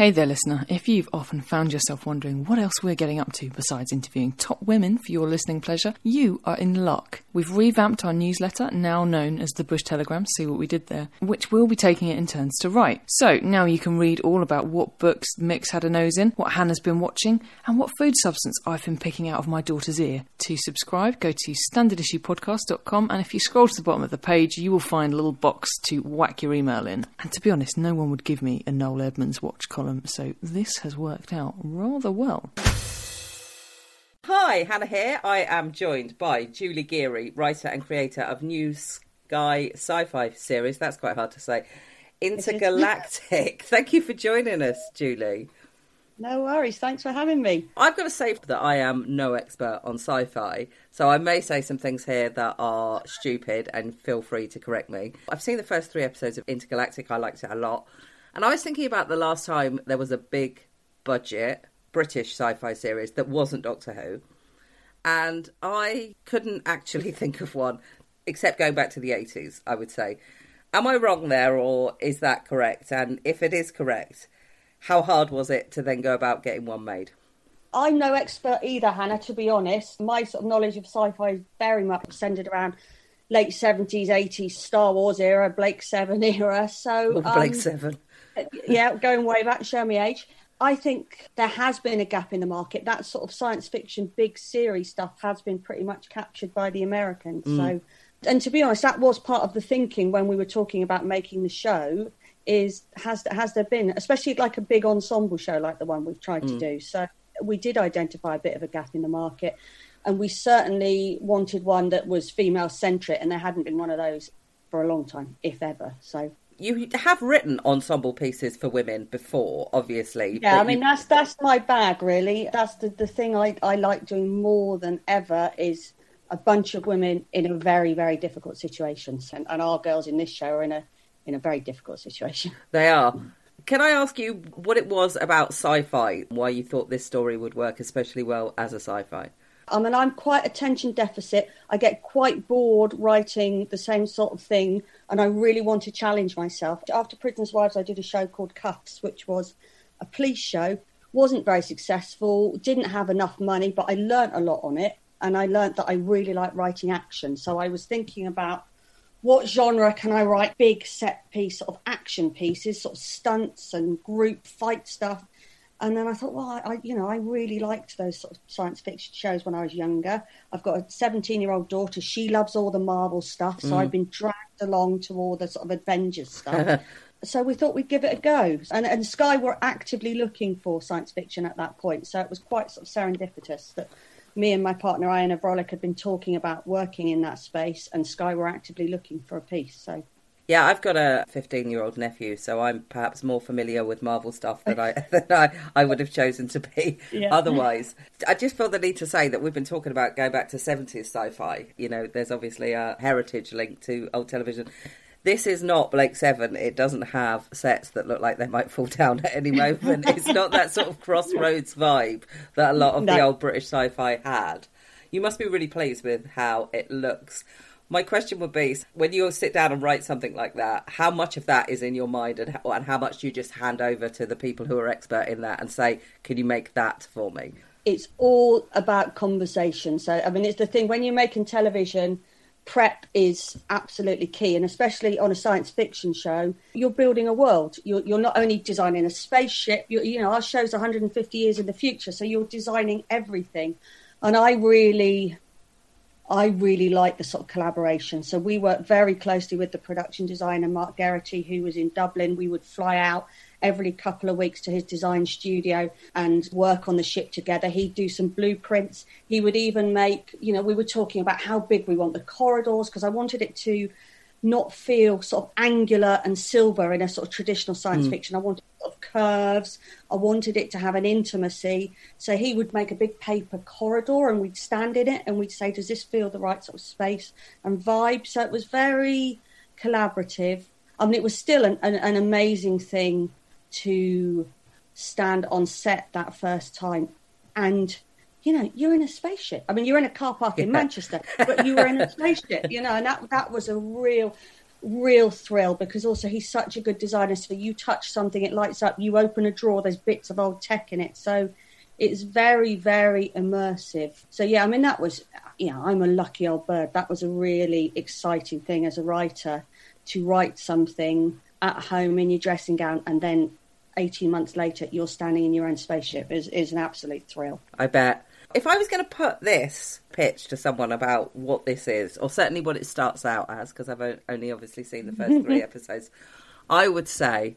[SPEAKER 2] Hey there, listener. If you've often found yourself wondering what else we're getting up to besides interviewing top women for your listening pleasure, you are in luck. We've revamped our newsletter, now known as the Bush Telegram, see what we did there, which we'll be taking it in turns to write. So now you can read all about what books Mick's had a nose in, what Hannah's been watching, and what food substance I've been picking out of my daughter's ear. To subscribe, go to standardissuepodcast.com, and if you scroll to the bottom of the page, you will find a little box to whack your email in. And to be honest, no one would give me a Noel Edmonds watch column, so this has worked out rather well.
[SPEAKER 1] Hi, Hannah here. I am joined by Julie Gearey, writer and creator of New Sky sci fi series. That's quite hard to say. Intergalactic. Thank you for joining us, Julie.
[SPEAKER 7] No worries. Thanks for having me.
[SPEAKER 1] I've got to say that I am no expert on sci fi, so I may say some things here that are stupid and feel free to correct me. I've seen the first three episodes of Intergalactic, I liked it a lot. And I was thinking about the last time there was a big budget British sci fi series that wasn't Doctor Who. And I couldn't actually think of one, except going back to the 80s, I would say. Am I wrong there, or is that correct? And if it is correct, how hard was it to then go about getting one made?
[SPEAKER 7] I'm no expert either, Hannah, to be honest. My sort of knowledge of sci fi is very much centered around late 70s, 80s, Star Wars era, Blake Seven era. So,
[SPEAKER 1] Blake
[SPEAKER 7] um,
[SPEAKER 1] Seven.
[SPEAKER 7] Yeah, going way back, show me age. I think there has been a gap in the market. That sort of science fiction, big series stuff has been pretty much captured by the Americans. Mm. So, and to be honest, that was part of the thinking when we were talking about making the show. Is has has there been, especially like a big ensemble show like the one we've tried to mm. do? So we did identify a bit of a gap in the market, and we certainly wanted one that was female centric, and there hadn't been one of those for a long time, if ever. So
[SPEAKER 1] You have written ensemble pieces for women before, obviously.
[SPEAKER 7] Yeah, I mean
[SPEAKER 1] you-
[SPEAKER 7] that's that's my bag really. That's the, the thing I, I like doing more than ever is a bunch of women in a very, very difficult situation. And, and our girls in this show are in a in a very difficult situation.
[SPEAKER 1] they are. Can I ask you what it was about sci-fi? Why you thought this story would work especially well as a sci-fi?
[SPEAKER 7] I mean, I'm quite attention deficit. I get quite bored writing the same sort of thing, and I really want to challenge myself. After Prisoners' Wives, I did a show called Cuffs, which was a police show. wasn't very successful, didn't have enough money, but I learnt a lot on it, and I learnt that I really like writing action. So I was thinking about what genre can I write big set piece sort of action pieces, sort of stunts and group fight stuff. And then I thought, well, I, I, you know, I really liked those sort of science fiction shows when I was younger. I've got a 17 year old daughter. She loves all the Marvel stuff. So mm. I've been dragged along to all the sort of Avengers stuff. so we thought we'd give it a go. And, and Sky were actively looking for science fiction at that point. So it was quite sort of serendipitous that me and my partner, Ian Avrolic, had been talking about working in that space and Sky were actively looking for a piece. So
[SPEAKER 1] Yeah, I've got a 15 year old nephew, so I'm perhaps more familiar with Marvel stuff than I than I, I would have chosen to be
[SPEAKER 7] Yeah.
[SPEAKER 1] otherwise. I just feel the need to say that we've been talking about going back to 70s sci fi. You know, there's obviously a heritage link to old television. This is not Blake Seven. It doesn't have sets that look like they might fall down at any moment. it's not that sort of crossroads vibe that a lot of the old British sci fi had. You must be really pleased with how it looks. My question would be when you sit down and write something like that, how much of that is in your mind and how, and how much do you just hand over to the people who are expert in that and say, can you make that for me?
[SPEAKER 7] it's all about conversation. So, I mean, it's the thing when you're making television, prep is absolutely key, and especially on a science fiction show, you're building a world. You're, you're not only designing a spaceship. You, you know, our show's 150 years in the future, so you're designing everything. And I really, I really like the sort of collaboration. So we work very closely with the production designer Mark Geraghty, who was in Dublin. We would fly out every couple of weeks to his design studio and work on the ship together. He'd do some blueprints. He would even make, you know, we were talking about how big we want the corridors because I wanted it to not feel sort of angular and silver in a sort of traditional science mm. fiction. I wanted of curves. I wanted it to have an intimacy. So he would make a big paper corridor and we'd stand in it and we'd say, does this feel the right sort of space and vibe? So it was very collaborative. I mean, it was still an, an, an amazing thing to stand on set that first time and you know you're in a spaceship i mean you're in a car park in
[SPEAKER 1] Yeah.
[SPEAKER 7] manchester but you were in a spaceship you know and that that was a real real thrill because also he's such a good designer. So you touch something it lights up you open a drawer there's bits of old tech in it. So it's very very immersive. So yeah i mean that was you know i'm a lucky old bird. That was a really exciting thing as a writer to write something at home in your dressing gown and then 18 months later you're standing in your own spaceship is, is an absolute thrill.
[SPEAKER 1] I bet. If I was going to put this pitch to someone about what this is, or certainly what it starts out as, because I've only obviously seen the first three episodes, I would say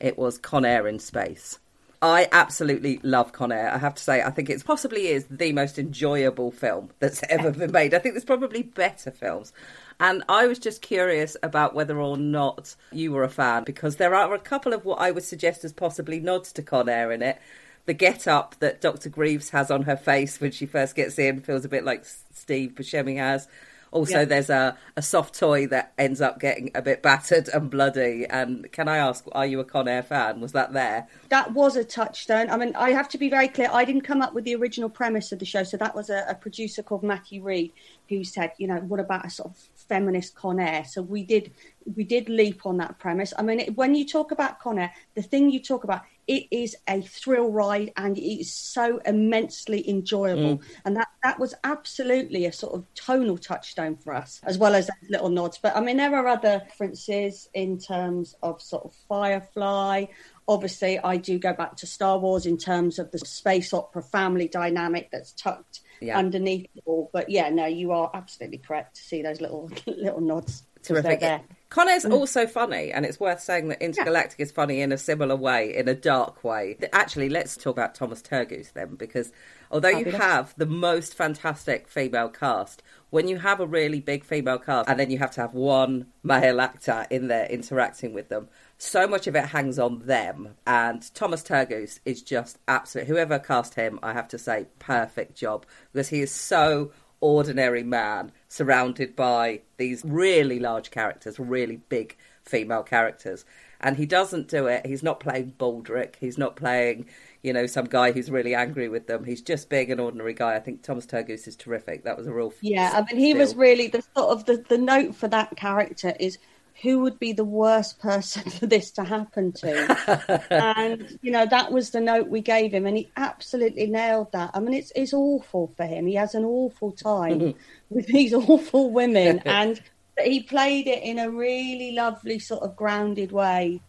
[SPEAKER 1] it was Con Air in space. I absolutely love Con Air. I have to say, I think it possibly is the most enjoyable film that's ever been made. I think there's probably better films. And I was just curious about whether or not you were a fan, because there are a couple of what I would suggest as possibly nods to Con Air in it. The get up that Dr. Greaves has on her face when she first gets in feels a bit like Steve Buscemi has. Also,
[SPEAKER 7] Yeah.
[SPEAKER 1] there's a, a soft toy that ends up getting a bit battered and bloody. And can I ask, are you a Con Air fan? Was that there?
[SPEAKER 7] that was a touchstone. I mean, I have to be very clear. I didn't come up with the original premise of the show, so that was a, a producer called Matthew Reed who said, you know, what about a sort of feminist Con Air? So we did we did leap on that premise. I mean, it, when you talk about Con Air, the thing you talk about it is a thrill ride and it is so immensely enjoyable, mm. and that that was absolutely a sort of tonal touchstone for us, as well as little nods. But I mean, there are other differences in terms of sort of Firefly. Obviously, I do go back to Star Wars in terms of the space opera family dynamic that's tucked
[SPEAKER 1] Yeah.
[SPEAKER 7] underneath it all. But yeah, no, you are absolutely correct to see those little little nods.
[SPEAKER 1] Terrific.
[SPEAKER 7] There.
[SPEAKER 1] Con Air's mm. also funny, and it's worth saying that Intergalactic is funny in a similar way, in a dark way. Actually, let's talk about Thomas Turgoose then, because although you have the most fantastic female cast, when you have a really big female cast and then you have to have one male actor in there interacting with them, so much of it hangs on them. And Thomas Turgoose is just absolute. Whoever cast him, I have to say, perfect job because he is so ordinary man surrounded by these really large characters, really big female characters. And he doesn't do it. He's not playing Baldric. He's not playing, you know, some guy who's really angry with them. He's just being an ordinary guy. I think Thomas Turgoose is terrific. That was a real.
[SPEAKER 7] Yeah, I mean, he was really the sort of the, the note for that character is who would be the worst person for this to happen to, and you know that was the note we gave him, and he absolutely nailed that. I mean, it's it's awful for him. He has an awful time mm-hmm. with these awful women, and he played it in a really lovely sort of grounded way.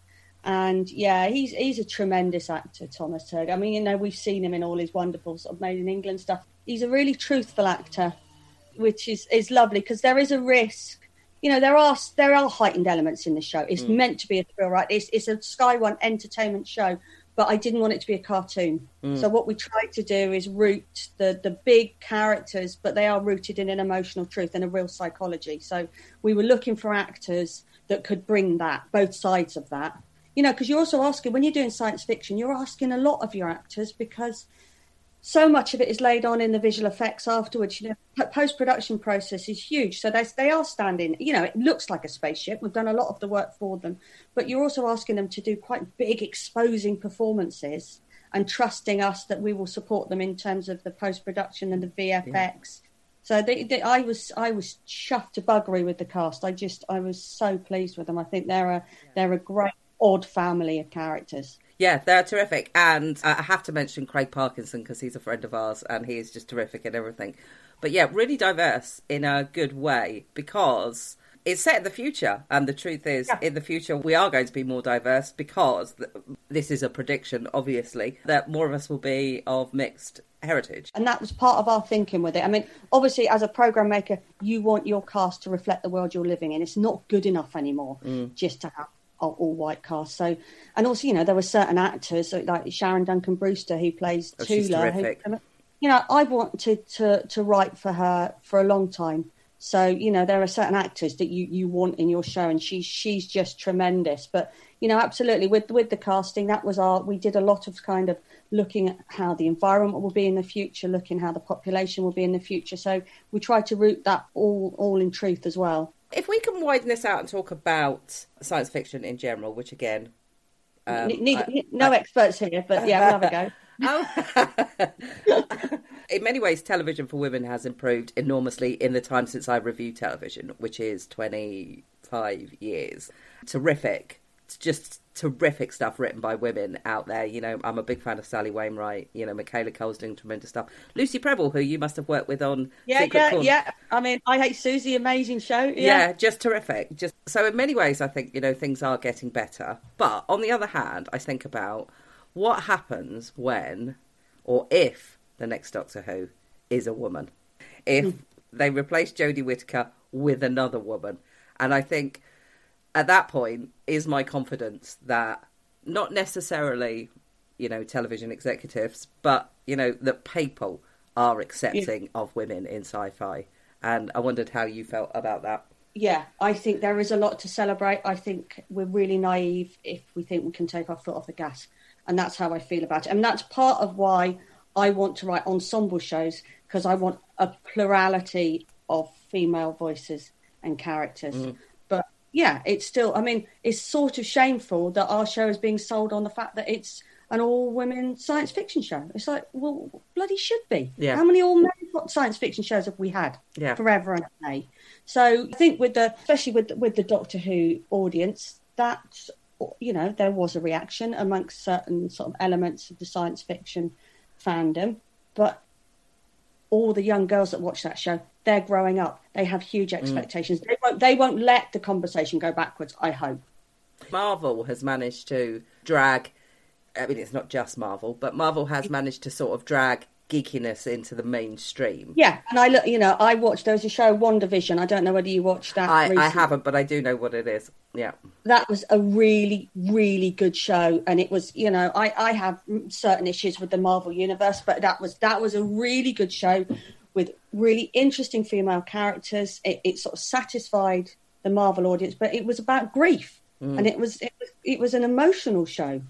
[SPEAKER 7] And yeah, he's he's a tremendous actor, Thomas Turg. I mean, you know, we've seen him in all his wonderful sort of Made in England stuff. He's a really truthful actor, which is is lovely because there is a risk. You know, there are there are heightened elements in the show. It's hmm. meant to be a thrill, right? It's it's a Sky One entertainment show, but I didn't want it to be a cartoon. Hmm. So what we tried to do is root the the big characters, but they are rooted in an emotional truth and a real psychology. So we were looking for actors that could bring that, both sides of that. You know, because you're also asking when you're doing science fiction, you're asking a lot of your actors because so much of it is laid on in the visual effects afterwards. You know, post production process is huge. So they they are standing. You know, it looks like a spaceship. We've done a lot of the work for them, but you're also asking them to do quite big, exposing performances and trusting us that we will support them in terms of the post production and the VFX. So they, they, I was I was chuffed to buggery with the cast. I just I was so pleased with them. I think they're a they're a great odd family of characters.
[SPEAKER 1] Yeah, they're terrific. And uh, I have to mention Craig Parkinson because he's a friend of ours and he is just terrific in everything. But yeah, really diverse in a good way because it's set in the future. And the truth is,
[SPEAKER 7] Yeah.
[SPEAKER 1] in the future, we are going to be more diverse because th- this is a prediction, obviously, that more of us will be of mixed heritage.
[SPEAKER 7] And that was part of our thinking with it. I mean, obviously, as a program maker, you want your cast to reflect the world you're living in. It's not good enough anymore mm. just to have all white cast. So, and also, you know, there were certain actors so like Sharon Duncan Brewster who plays
[SPEAKER 1] Oh,
[SPEAKER 7] Tula. Who, you know, I've wanted to to write for her for a long time. So you know, there are certain actors that you you want in your show, and she's she's just tremendous. But you know, absolutely with with the casting, that was our. We did a lot of kind of looking at how the environment will be in the future, looking how the population will be in the future. So we try to root that all all in truth as well.
[SPEAKER 1] If we can widen this out and talk about science fiction in general, which again, um, I-
[SPEAKER 7] no experts here, but yeah, we'll have a go.
[SPEAKER 1] Oh. in many ways, television for women has improved enormously in the time since I reviewed television, which is 25 years. Terrific. It's just terrific stuff written by women out there. You know, I'm a big fan of Sally Wainwright. You know, Michaela Coel's doing tremendous stuff. Lucy Prebble, who you must have worked with on
[SPEAKER 7] Yeah,
[SPEAKER 1] Secret
[SPEAKER 7] yeah,
[SPEAKER 1] Corner.
[SPEAKER 7] yeah. I mean, I hate Suzie, amazing show.
[SPEAKER 1] yeah.
[SPEAKER 7] Yeah,
[SPEAKER 1] just terrific. Just so in many ways, I think you know things are getting better. But on the other hand, I think about what happens when or if the next Doctor Who is a woman, if hmm. they replace Jodie Whittaker with another woman, and I think at that point is my confidence that not necessarily you know television executives, but you know that people are accepting of women in sci-fi. And I wondered how you felt about that.
[SPEAKER 7] yeah, I think there is a lot to celebrate. I think we're really naive if we think we can take our foot off the gas. And that's how I feel about it. And that's part of why I want to write ensemble shows because I want a plurality of female voices and characters. But yeah, it's still, I mean, it's sort of shameful that our show is being sold on the fact that it's an all women science fiction show. It's like, well, bloody should be.
[SPEAKER 1] Yeah.
[SPEAKER 7] How many all men science fiction shows have we had?
[SPEAKER 1] Yeah.
[SPEAKER 7] Forever and a day. So I think with the, especially with with the Doctor Who audience, that you know there was a reaction amongst certain sort of elements of the science fiction fandom, but all the young girls that watch that show, they're growing up. They have huge mm. expectations. They won't. They won't let the conversation go backwards. I hope.
[SPEAKER 1] Marvel has managed to drag. I mean, it's not just Marvel, but Marvel has managed to sort of drag geekiness into the mainstream.
[SPEAKER 7] Yeah, and I look. You know, I watched. There was a show, WandaVision. I don't know whether you watched that.
[SPEAKER 1] I, I haven't, but I do know what it is. Yeah.
[SPEAKER 7] that was a really really good show and it was you know i i have certain issues with the marvel universe but that was that was a really good show with really interesting female characters it, it sort of satisfied the marvel audience but it was about grief mm. and it was, it was it was an emotional show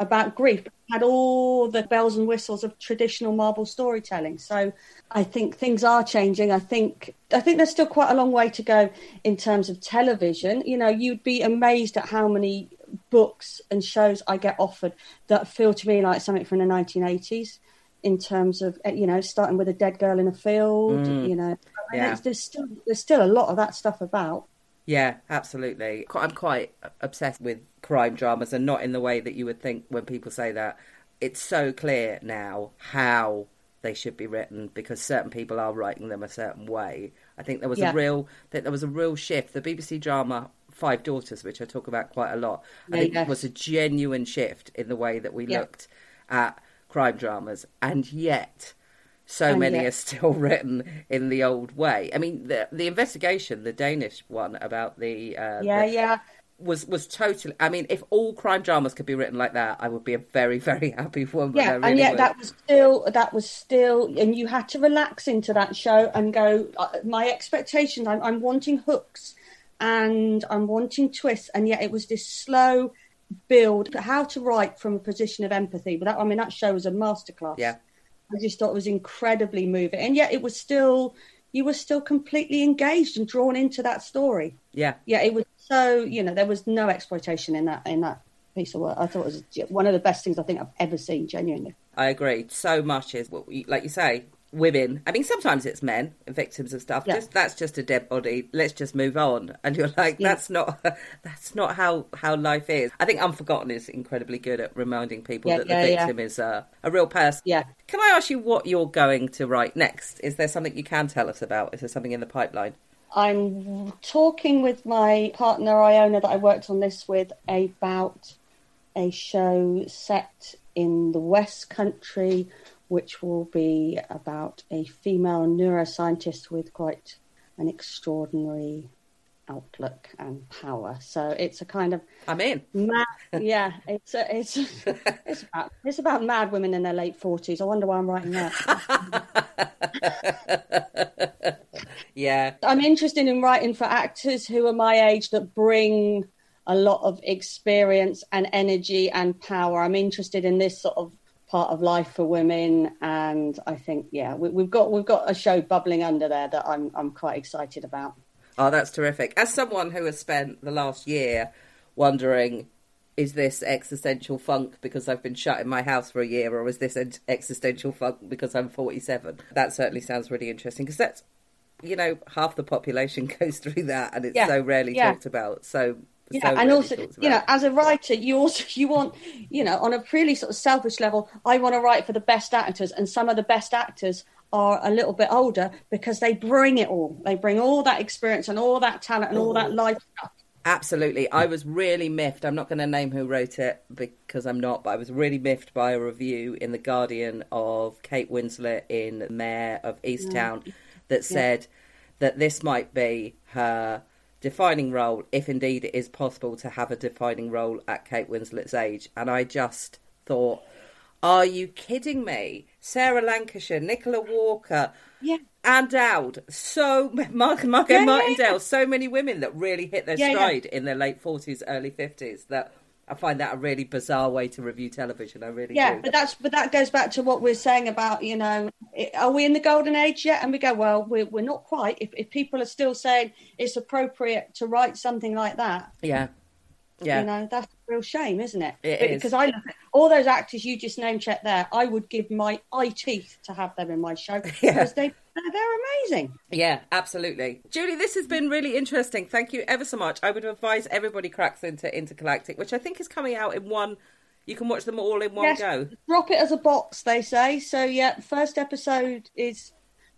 [SPEAKER 7] about grief. Had all the bells and whistles of traditional marvel storytelling. So i think things are changing. I think i think there's still quite a long way to go in terms of television. You know you'd be amazed at how many books and shows i get offered that feel to me like something from the 1980s in terms of eh, you know starting with a dead girl in a field you know.
[SPEAKER 1] Yeah.
[SPEAKER 7] there's still there's still a lot of that stuff about
[SPEAKER 1] Yeah, absolutely. I'm quite obsessed with crime dramas and not in the way that you would think when people say that. It's so clear now how they should be written because certain people are writing them a certain way. I think there was
[SPEAKER 7] Yeah.
[SPEAKER 1] a real that there was a real shift. The BBC drama Five Daughters, which I talk about quite a lot, I
[SPEAKER 7] Yeah,
[SPEAKER 1] think
[SPEAKER 7] yes.
[SPEAKER 1] was a genuine shift in the way that we
[SPEAKER 7] Yeah.
[SPEAKER 1] looked at crime dramas, and yet so
[SPEAKER 7] And
[SPEAKER 1] many
[SPEAKER 7] yet-
[SPEAKER 1] are still written in the old way. I mean, the the investigation, the Danish one about the uh,
[SPEAKER 7] Yeah,
[SPEAKER 1] the-
[SPEAKER 7] yeah.
[SPEAKER 1] was was totally. I mean, if all crime dramas could be written like that, I would be a very very happy woman.
[SPEAKER 7] Yeah,
[SPEAKER 1] really
[SPEAKER 7] and yet
[SPEAKER 1] would.
[SPEAKER 7] that was still that was still, and you had to relax into that show and go. Uh, my expectations, I'm, I'm wanting hooks, and I'm wanting twists, and yet it was this slow build. How to write from a position of empathy. But that, I mean, that show was a masterclass.
[SPEAKER 1] Yeah.
[SPEAKER 7] I just thought it was incredibly moving, and yet it was still. You were still completely engaged and drawn into that story.
[SPEAKER 1] yeah.
[SPEAKER 7] Yeah, it was so. You know, there was no exploitation in that in that piece of work. I thought it was one of the best things I think I've ever seen. Genuinely.
[SPEAKER 1] I agree. So much is what we, like you say, women. I mean, sometimes it's men victims of stuff.
[SPEAKER 7] Yeah.
[SPEAKER 1] Just that's just a dead body. Let's just move on. And you're like,
[SPEAKER 7] Yeah.
[SPEAKER 1] that's not that's not how how life is. I think Unforgotten is incredibly good at reminding people
[SPEAKER 7] Yeah,
[SPEAKER 1] that the victim is a, a real person.
[SPEAKER 7] Yeah.
[SPEAKER 1] Can I ask you what you're going to write next? Is there something you can tell us about? Is there something in the pipeline?
[SPEAKER 7] I'm talking with my partner Iona that I worked on this with about a show set in the West Country, which will be about a female neuroscientist with quite an extraordinary outlook and power. So it's a kind of
[SPEAKER 1] I'm in.
[SPEAKER 7] mad, yeah. It's a, it's it's about it's about mad women in their late forties. I wonder why I'm writing that.
[SPEAKER 1] Yeah.
[SPEAKER 7] I'm interested in writing for actors who are my age that bring a lot of experience and energy and power. I'm interested in this sort of part of life for women, and I think yeah, we, we've got we've got a show bubbling under there that I'm I'm quite excited about.
[SPEAKER 1] Oh, that's terrific. As someone who has spent the last year wondering, is this existential funk because I've been shut in my house for a year, or is this existential funk because I'm 47? That certainly sounds really interesting because that's, you know, half the population goes through that and it's
[SPEAKER 7] Yeah,
[SPEAKER 1] so rarely
[SPEAKER 7] yeah.
[SPEAKER 1] talked about. So,
[SPEAKER 7] Yeah,
[SPEAKER 1] so
[SPEAKER 7] and also, you know, as a writer, you also you want, you know, on a really sort of selfish level, I want to write for the best actors, and some of the best actors are a little bit older because they bring it all. They bring all that experience and all that talent and all that oh. life stuff.
[SPEAKER 1] Absolutely. I was really miffed. I'm not going to name who wrote it because I'm not, but I was really miffed by a review in The Guardian of Kate Winslet in Mare of Easttown mm. that said that this might be her defining role, if indeed it is possible to have a defining role at Kate Winslet's age. And I just thought, are you kidding me? Sarah Lancashire, Nicola Walker,
[SPEAKER 7] Yeah.
[SPEAKER 1] Ann Dowd, so Mark, Margo
[SPEAKER 7] Yeah, yeah,
[SPEAKER 1] Martindale, so many women that really hit their
[SPEAKER 7] Yeah, yeah.
[SPEAKER 1] stride in their late forties, early fifties. That I find that a really bizarre way to review television. I really
[SPEAKER 7] Yeah,
[SPEAKER 1] do.
[SPEAKER 7] but that's but that goes back to what we're saying about you know, are we in the golden age yet? And we go, well, we're we're not quite. If if people are still saying it's appropriate to write something like that,
[SPEAKER 1] yeah, yeah,
[SPEAKER 7] you know, that's a real shame, isn't it?
[SPEAKER 1] It
[SPEAKER 7] But-
[SPEAKER 1] is.
[SPEAKER 7] Because I look at all those actors you just name checked there. I would give my eye teeth to have them in my show
[SPEAKER 1] Yeah.
[SPEAKER 7] because they they're, they're amazing.
[SPEAKER 1] yeah, absolutely. Julie, this has been really interesting. Thank you ever so much. I would advise everybody cracks into Intergalactic, which I think is coming out in one. You can watch them all in one
[SPEAKER 7] Yes,
[SPEAKER 1] go.
[SPEAKER 7] drop it as a box, they say. So yeah, first episode is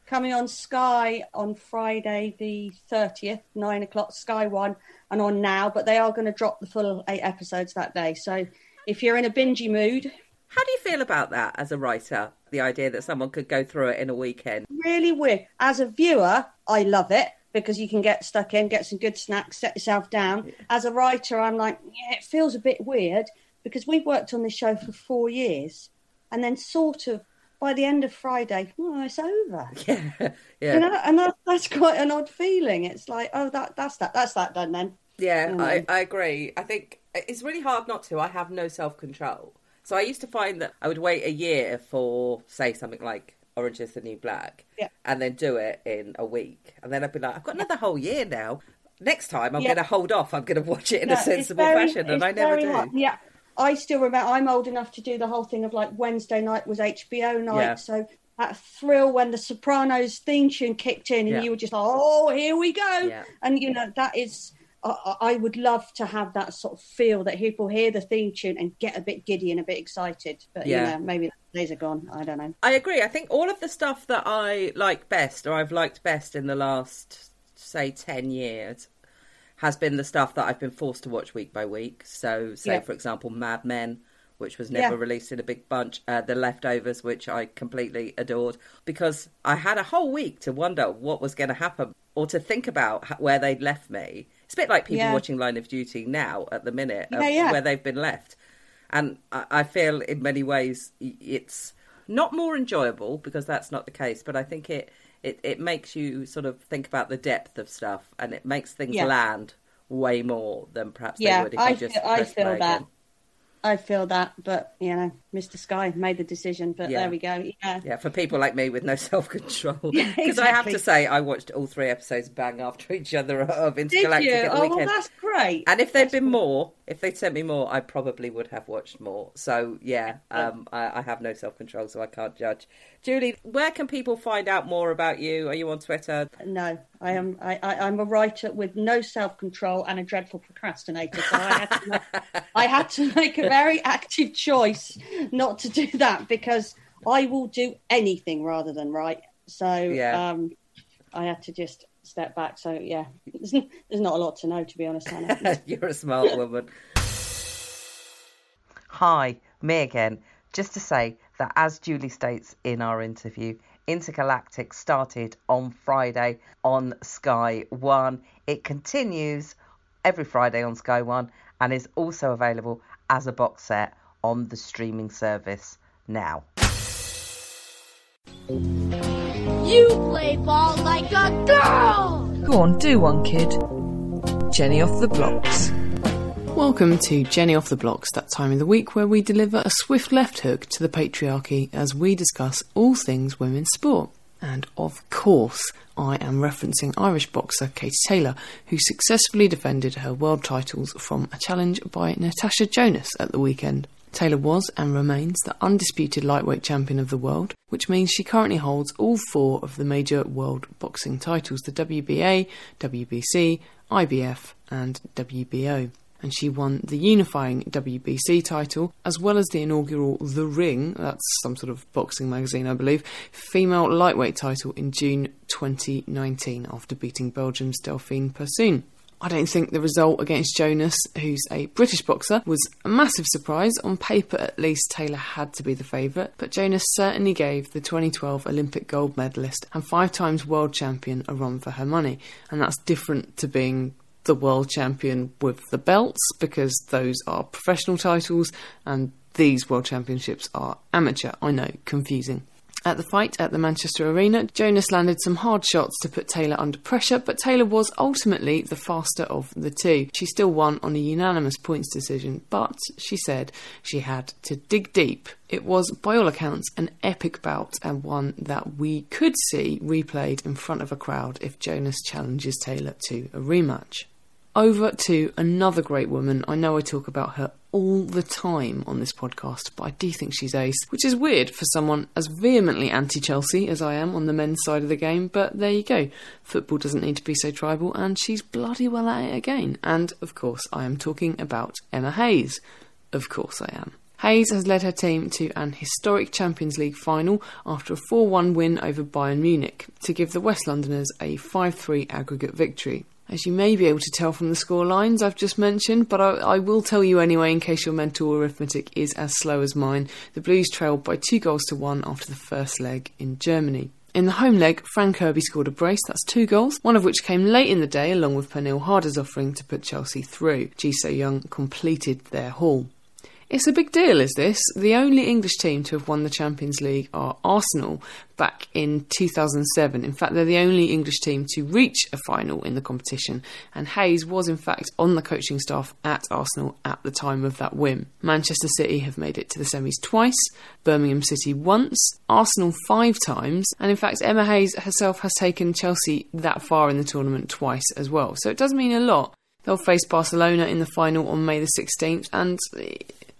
[SPEAKER 7] coming on Sky on Friday the thirtieth, nine o'clock, Sky One, and on now. But they are going to drop the full eight episodes that day. So if you're in a bingey mood,
[SPEAKER 1] How do you feel about that as a writer? The idea that someone could go through it in a weekend.
[SPEAKER 7] really weird. As a viewer, I love it because you can get stuck in, get some good snacks, set yourself down. As a writer, I'm like, yeah, it feels a bit weird because we've worked on this show for four years, and then sort of by the end of Friday, oh, it's over.
[SPEAKER 1] Yeah, yeah.
[SPEAKER 7] You know, and that, that's quite an odd feeling. It's like, oh, that that's that, that's that done then.
[SPEAKER 1] Yeah,
[SPEAKER 7] you
[SPEAKER 1] I. I agree. I think it's really hard not to. I have no self control. So I used to find that I would wait a year for, say, something like Orange is the New Black,
[SPEAKER 7] Yeah.
[SPEAKER 1] and then do it in a week. And then I'd be like, I've got another whole year now. Next time, I'm
[SPEAKER 7] Yeah.
[SPEAKER 1] going to hold off. I'm going to watch it in
[SPEAKER 7] No,
[SPEAKER 1] a sensible
[SPEAKER 7] very-
[SPEAKER 1] fashion, and I never do.
[SPEAKER 7] Yeah, I still remember. I'm old enough to do the whole thing of like Wednesday night was HBO night,
[SPEAKER 1] Yeah.
[SPEAKER 7] so that thrill when the Sopranos theme tune kicked in, and you were just like, "Oh, here we go!"
[SPEAKER 1] Yeah.
[SPEAKER 7] And you know that is. I, I would love to have that sort of feel that people hear the theme tune and get a bit giddy and a bit excited. But
[SPEAKER 1] Yeah.
[SPEAKER 7] you know, maybe the days are gone. I don't know.
[SPEAKER 1] I agree. I think all of the stuff that I like best, or I've liked best in the last, say, 10 years, has been the stuff that I've been forced to watch week by week. So, say
[SPEAKER 7] Yeah.
[SPEAKER 1] for example, Mad Men, which was never
[SPEAKER 7] Yeah.
[SPEAKER 1] released in a big bunch, uh, The Leftovers, which I completely adored, because I had a whole week to wonder what was going to happen or to think about where they'd left me. It's a bit like people
[SPEAKER 7] Yeah.
[SPEAKER 1] watching Line of Duty now at the minute, of
[SPEAKER 7] Yeah, yeah.
[SPEAKER 1] where they've been left. And I, I feel in many ways it's not more enjoyable because that's not the case, but I think it, it, it makes you sort of think about the depth of stuff and it makes things land way more than perhaps they would if
[SPEAKER 7] I
[SPEAKER 1] you just
[SPEAKER 7] feel- I feel
[SPEAKER 1] play
[SPEAKER 7] that.
[SPEAKER 1] again.
[SPEAKER 7] I feel that, but you know, Mr. Sky made the decision. But
[SPEAKER 1] Yeah.
[SPEAKER 7] there we go. Yeah,
[SPEAKER 1] Yeah, for people like me with no self control. Because
[SPEAKER 7] Yeah,
[SPEAKER 1] I have to say, I watched all three episodes bang after each other of
[SPEAKER 7] did
[SPEAKER 1] Intergalactic
[SPEAKER 7] you?
[SPEAKER 1] at the
[SPEAKER 7] Oh, well, that's great.
[SPEAKER 1] And if there'd
[SPEAKER 7] That's
[SPEAKER 1] been
[SPEAKER 7] great.
[SPEAKER 1] more, if they'd sent me more, I probably would have watched more. So yeah, um, I, I have no self control, so I can't judge. Julie, where can people find out more about you? Are you on Twitter?
[SPEAKER 7] No, I am. I, I, I'm a writer with no self control and a dreadful procrastinator. So I had, to make, I had to make a very active choice not to do that because I will do anything rather than write. So
[SPEAKER 1] Yeah.
[SPEAKER 7] um, I had to just step back. So yeah, there's, there's not a lot to know to be honest. Hannah.
[SPEAKER 1] You're a smart woman. Hi, me again. Just to say that, as Julie states in our interview, Intergalactic started on Friday on Sky One. It continues every Friday on Sky One and is also available as a box set on the streaming service now.
[SPEAKER 8] You play ball like a girl!
[SPEAKER 9] Go on, do one, kid. Jenny off the blocks.
[SPEAKER 10] Welcome to Jenny Off the Blocks, that time of the week where we deliver a swift left hook to the patriarchy as we discuss all things women's sport. And of course, I am referencing Irish boxer Katie Taylor, who successfully defended her world titles from a challenge by Natasha Jonas at the weekend. Taylor was and remains the undisputed lightweight champion of the world, which means she currently holds all four of the major world boxing titles the WBA, WBC, IBF, and WBO. And she won the unifying WBC title, as well as the inaugural The Ring, that's some sort of boxing magazine, I believe, female lightweight title in June 2019 after beating Belgium's Delphine Persoon. I don't think the result against Jonas, who's a British boxer, was a massive surprise. On paper, at least, Taylor had to be the favourite, but Jonas certainly gave the 2012 Olympic gold medalist and five times world champion a run for her money. And that's different to being the world champion with the belts, because those are professional titles and these world championships are amateur. I know, confusing. At the fight at the Manchester Arena, Jonas landed some hard shots to put Taylor under pressure, but Taylor was ultimately the faster of the two. She still won on a unanimous points decision, but she said she had to dig deep. It was, by all accounts, an epic bout and one that we could see replayed in front of a crowd if Jonas challenges Taylor to a rematch. Over to another great woman. I know I talk about her all the time on this podcast, but I do think she's ace, which is weird for someone as vehemently anti Chelsea as I am on the men's side of the game, but there you go. Football doesn't need to be so tribal, and she's bloody well at it again. And of course, I am talking about Emma Hayes. Of course, I am. Hayes has led her team to an historic Champions League final after a 4 1 win over Bayern Munich to give the West Londoners a 5 3 aggregate victory. As you may be able to tell from the score lines I've just mentioned, but I, I will tell you anyway in case your mental arithmetic is as slow as mine. The Blues trailed by two goals to one after the first leg in Germany. In the home leg, Fran Kirby scored a brace, that's two goals, one of which came late in the day along with Pernille Harder's offering to put Chelsea through. Ji So-yun completed their haul. It's a big deal, is this? The only English team to have won the Champions League are Arsenal back in 2007. In fact, they're the only English team to reach a final in the competition, and Hayes was in fact on the coaching staff at Arsenal at the time of that win. Manchester City have made it to the semis twice, Birmingham City once, Arsenal five times, and in fact, Emma Hayes herself has taken Chelsea that far in the tournament twice as well. So it does mean a lot. They'll face Barcelona in the final on May the 16th, and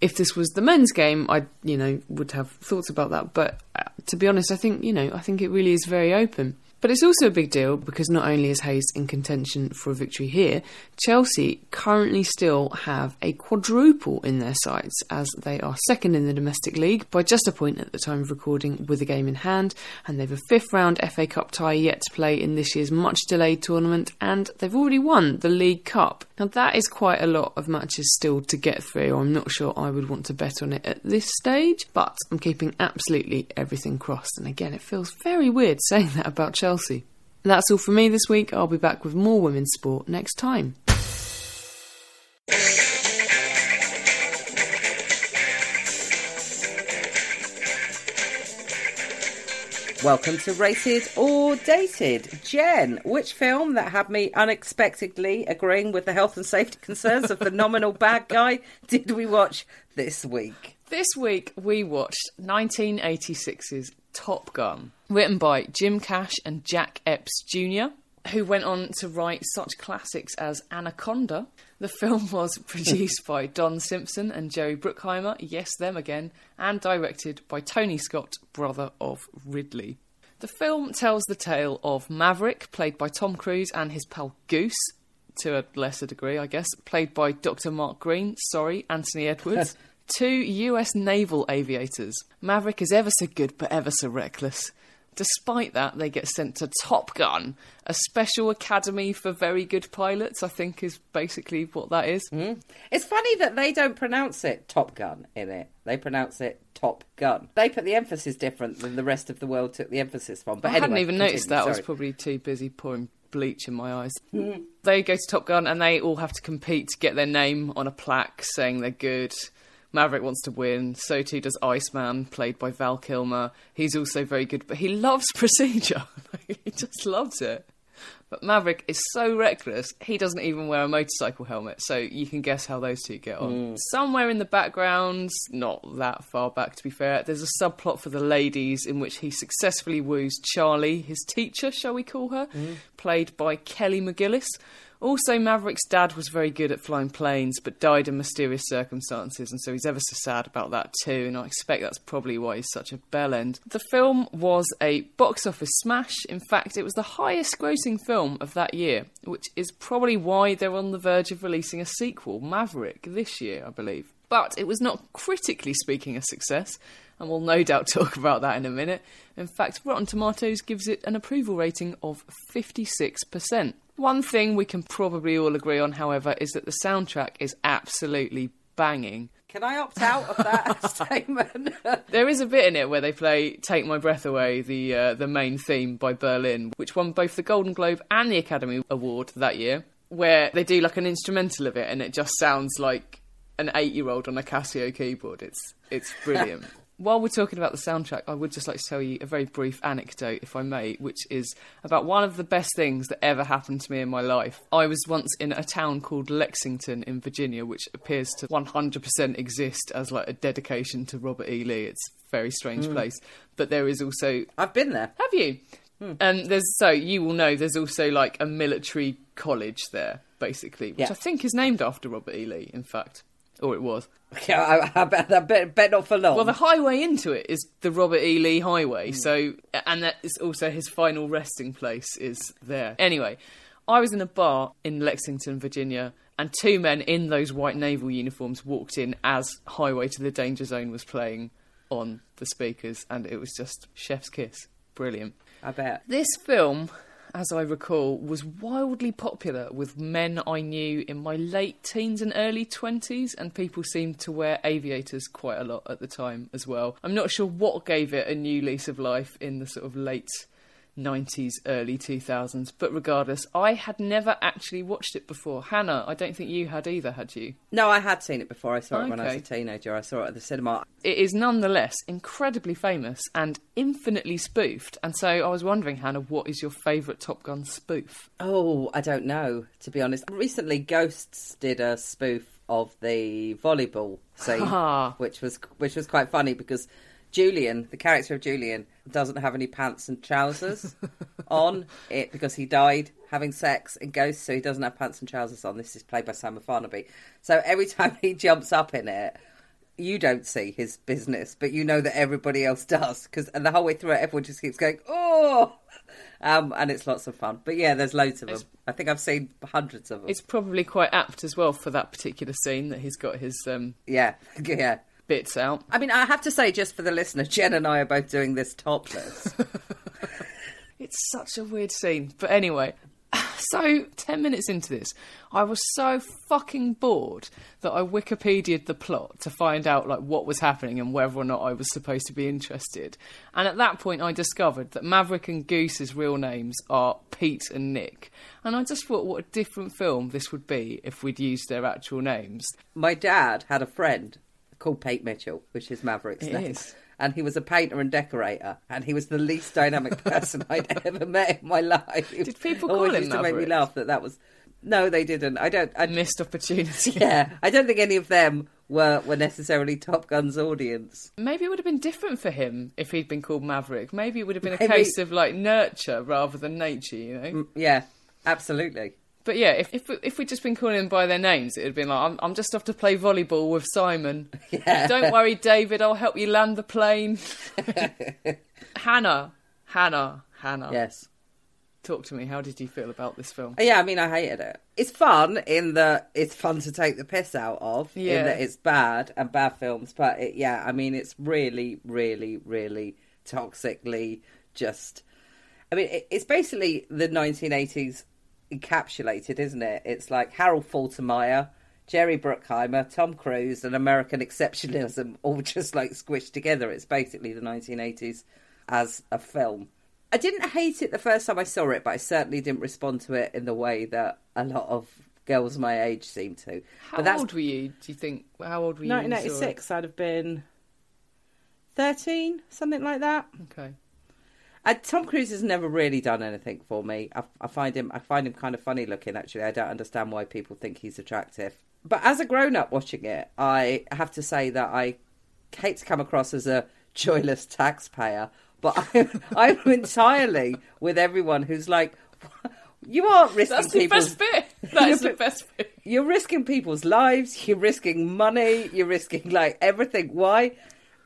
[SPEAKER 10] if this was the men's game, I, you know, would have thoughts about that. But uh, to be honest, I think, you know, I think it really is very open.
[SPEAKER 2] But it's also a big deal because not only is Hayes in contention for a victory here, Chelsea currently still have a quadruple in their sights as they are second in the domestic league by just a point at the time of recording with a game in hand, and they've a fifth round FA Cup tie yet to play in this year's much delayed tournament, and they've already won the League Cup. Now that is quite a lot of matches still to get through. I'm not sure I would want to bet on it at this stage, but I'm keeping absolutely everything crossed. And again, it feels very weird saying that about Chelsea. That's all from me this week. I'll be back with more women's sport next time.
[SPEAKER 1] Welcome to Rated or Dated. Jen, which film that had me unexpectedly agreeing with the health and safety concerns of the nominal bad guy did we watch this week?
[SPEAKER 2] This week we watched 1986's Top Gun, written by Jim Cash and Jack Epps Jr., who went on to write such classics as Anaconda. The film was produced by Don Simpson and Jerry Bruckheimer, yes, them again, and directed by Tony Scott, brother of Ridley. The film tells the tale of Maverick, played by Tom Cruise, and his pal Goose, to a lesser degree, I guess, played by Dr. Mark Green, sorry, Anthony Edwards. Two US naval aviators. Maverick is ever so good but ever so reckless. Despite that, they get sent to Top Gun, a special academy for very good pilots, I think is basically what that is. Hmm.
[SPEAKER 1] It's funny that they don't pronounce it Top Gun in it. They pronounce it Top Gun. They put the emphasis different than the rest of the world took the emphasis from. But
[SPEAKER 2] I hadn't
[SPEAKER 1] anyway,
[SPEAKER 2] even noticed
[SPEAKER 1] continue,
[SPEAKER 2] that. I was probably too busy pouring bleach in my eyes. Hmm. They go to Top Gun and they all have to compete to get their name on a plaque saying they're good. Maverick wants to win. So too does Iceman, played by Val Kilmer. He's also very good, but he loves procedure. he just loves it. But Maverick is so reckless, he doesn't even wear a motorcycle helmet, so you can guess how those two get on. Hmm. Somewhere in the background, not that far back to be fair, there's a subplot for the ladies in which he successfully woos Charlie, his teacher, shall we call her, hmm. played by Kelly McGillis. Also, Maverick's dad was very good at flying planes, but died in mysterious circumstances, and so he's ever so sad about that too. And I expect that's probably why he's such a bell end. The film was a box office smash. In fact, it was the highest grossing film of that year, which is probably why they're on the verge of releasing a sequel, Maverick, this year, I believe. But it was not critically speaking a success, and we'll no doubt talk about that in a minute. In fact, Rotten Tomatoes gives it an approval rating of 56%. One thing we can probably all agree on, however, is that the soundtrack is absolutely banging.
[SPEAKER 1] Can I opt out of that statement?
[SPEAKER 2] There is a bit in it where they play "Take My Breath Away," the uh, the main theme by Berlin, which won both the Golden Globe and the Academy Award that year. Where they do like an instrumental of it, and it just sounds like an eight-year-old on a Casio keyboard. It's it's brilliant. While we're talking about the soundtrack, I would just like to tell you a very brief anecdote, if I may, which is about one of the best things that ever happened to me in my life. I was once in a town called Lexington in Virginia, which appears to 100% exist as like a dedication to Robert E. Lee. It's a very strange hmm. place. But there is also
[SPEAKER 1] I've been there.
[SPEAKER 2] have you? Hmm. And there's so you will know there's also like a military college there, basically, which
[SPEAKER 1] Yeah.
[SPEAKER 2] I think is named after Robert E. Lee, in fact, or it was.
[SPEAKER 1] Yeah, I, I, bet, I bet, bet not for long.
[SPEAKER 2] Well, the highway into it is the Robert E. Lee Highway, hmm. so and that is also his final resting place is there. Anyway, I was in a bar in Lexington, Virginia, and two men in those white naval uniforms walked in as Highway to the Danger Zone was playing on the speakers, and it was just chef's kiss. Brilliant.
[SPEAKER 1] I bet.
[SPEAKER 2] This film, as I recall, was wildly popular with men I knew in my late teens and early 20s, and people seemed to wear aviators quite a lot at the time as well. I'm not sure what gave it a new lease of life in the sort of late 90s, early 2000s, but regardless, I had never actually watched it before. Hannah, I don't think you had either, had you?
[SPEAKER 1] No, I had seen it before. I saw it when I was a teenager. I saw it at the cinema.
[SPEAKER 2] It is nonetheless incredibly famous and infinitely spoofed, and so I was wondering, Hannah, what is your favourite Top Gun spoof?
[SPEAKER 1] Oh, I don't know, to be honest. Recently, Ghosts did a spoof of the volleyball scene, which was which was quite funny because Julian, the character of Julian, doesn't have any pants and trousers on it because he died having sex in Ghosts, so he doesn't have pants and trousers on. This is played by Simon Farnaby. So every time he jumps up in it, you don't see his business, but you know that everybody else does. Because and the whole way through it, everyone just keeps going, "Oh!" um, and it's lots of fun. But yeah, there's loads of them. I think I've seen hundreds of them.
[SPEAKER 2] It's probably quite apt as well for that particular scene that he's got his um,
[SPEAKER 1] yeah, yeah.
[SPEAKER 2] Bits out.
[SPEAKER 1] I mean, I have to say, just for the listener, Jen and I are both doing this topless.
[SPEAKER 2] It's such a weird scene. But anyway, so 10 minutes into this, I was so fucking bored that I Wikipedia'd the plot to find out like what was happening and whether or not I was supposed to be interested. And at that point, I discovered that Maverick and Goose's real names are Pete and Nick. And I just thought what a different film this would be if we'd used their actual names.
[SPEAKER 1] My dad had a friend called Pete Mitchell, which is Maverick's
[SPEAKER 2] It
[SPEAKER 1] name.
[SPEAKER 2] is.
[SPEAKER 1] And he was a painter and decorator, and he was the least dynamic person I'd ever met in my life.
[SPEAKER 2] Did people
[SPEAKER 1] Always
[SPEAKER 2] call him
[SPEAKER 1] used to make me laugh that that was. No, they didn't. I don't. I,
[SPEAKER 2] Missed opportunity.
[SPEAKER 1] yeah, I don't think any of them were were necessarily Top Gun's audience.
[SPEAKER 2] Maybe it would have been different for him if he'd been called Maverick. Maybe it would have been a
[SPEAKER 1] Maybe-
[SPEAKER 2] case of like nurture rather than nature, you know?
[SPEAKER 1] Mm, yeah, absolutely.
[SPEAKER 2] But yeah, if if if we'd just been calling them by their names, it would have been like, I'm, I'm just off to play volleyball with Simon.
[SPEAKER 1] Yeah.
[SPEAKER 2] Don't worry, David, I'll help you land the plane. Hannah, Hannah, Hannah.
[SPEAKER 1] Yes.
[SPEAKER 2] Talk to me. How did you feel about this film?
[SPEAKER 1] Yeah, I mean, I hated it. It's fun in that it's fun to take the piss out of.
[SPEAKER 2] Yeah.
[SPEAKER 1] In that it's bad and bad films, but it, yeah, I mean, it's really, really, really toxically just. I mean, it, it's basically the 1980s encapsulated, isn't it? It's like Harold Faltermeyer, Jerry Bruckheimer, Tom Cruise, and American exceptionalism all just like squished together. It's basically the 1980s as a film. I didn't hate it the first time I saw it, but I certainly didn't respond to it in the way that a lot of girls my age seem to.
[SPEAKER 2] How
[SPEAKER 1] but that's
[SPEAKER 2] old were you? Do you think? How old were you? when you saw it?
[SPEAKER 1] 1996. I'd have been 13, something like that.
[SPEAKER 2] Okay.
[SPEAKER 1] Uh, Tom Cruise has never really done anything for me. I, I find him, I find him kind of funny looking. Actually, I don't understand why people think he's attractive. But as a grown-up watching it, I have to say that I hate to come across as a joyless taxpayer, but I'm, I'm entirely with everyone who's like, you aren't risking people.
[SPEAKER 2] That's the
[SPEAKER 1] people's
[SPEAKER 2] best bit. That is the best bit.
[SPEAKER 1] you're risking people's lives, you're risking money, you're risking like everything. Why?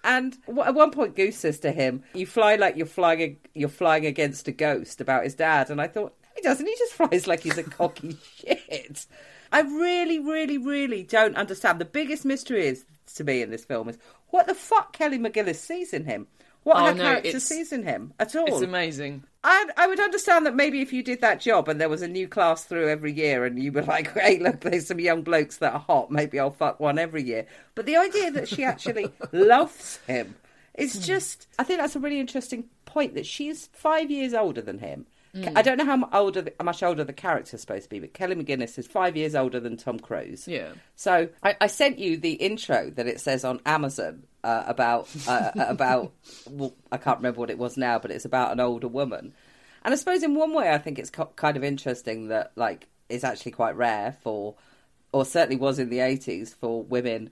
[SPEAKER 1] And at one point, Goose says to him, "You fly like you're flying, you're flying against a ghost." About his dad, and I thought he doesn't. He just flies like he's a cocky shit. I really, really, really don't understand. The biggest mystery is to me in this film is what the fuck Kelly McGillis sees in him. What
[SPEAKER 2] Oh,
[SPEAKER 1] her
[SPEAKER 2] no,
[SPEAKER 1] character sees in him at all.
[SPEAKER 2] It's amazing.
[SPEAKER 1] I I would understand that maybe if you did that job and there was a new class through every year and you were like, hey, look, there's some young blokes that are hot, maybe I'll fuck one every year. But the idea that she actually loves him is hmm. just, I think that's a really interesting point that she's five years older than him. Hmm. I don't know how older, how much older the character's supposed to be, but Kelly McGillis is five years older than Tom Cruise.
[SPEAKER 2] Yeah.
[SPEAKER 1] So I, I sent you the intro that it says on Amazon uh, about uh, about well, I can't remember what it was now, but it's about an older woman. And I suppose in one way, I think it's co- kind of interesting that like it's actually quite rare for, or certainly was in the eighties for women,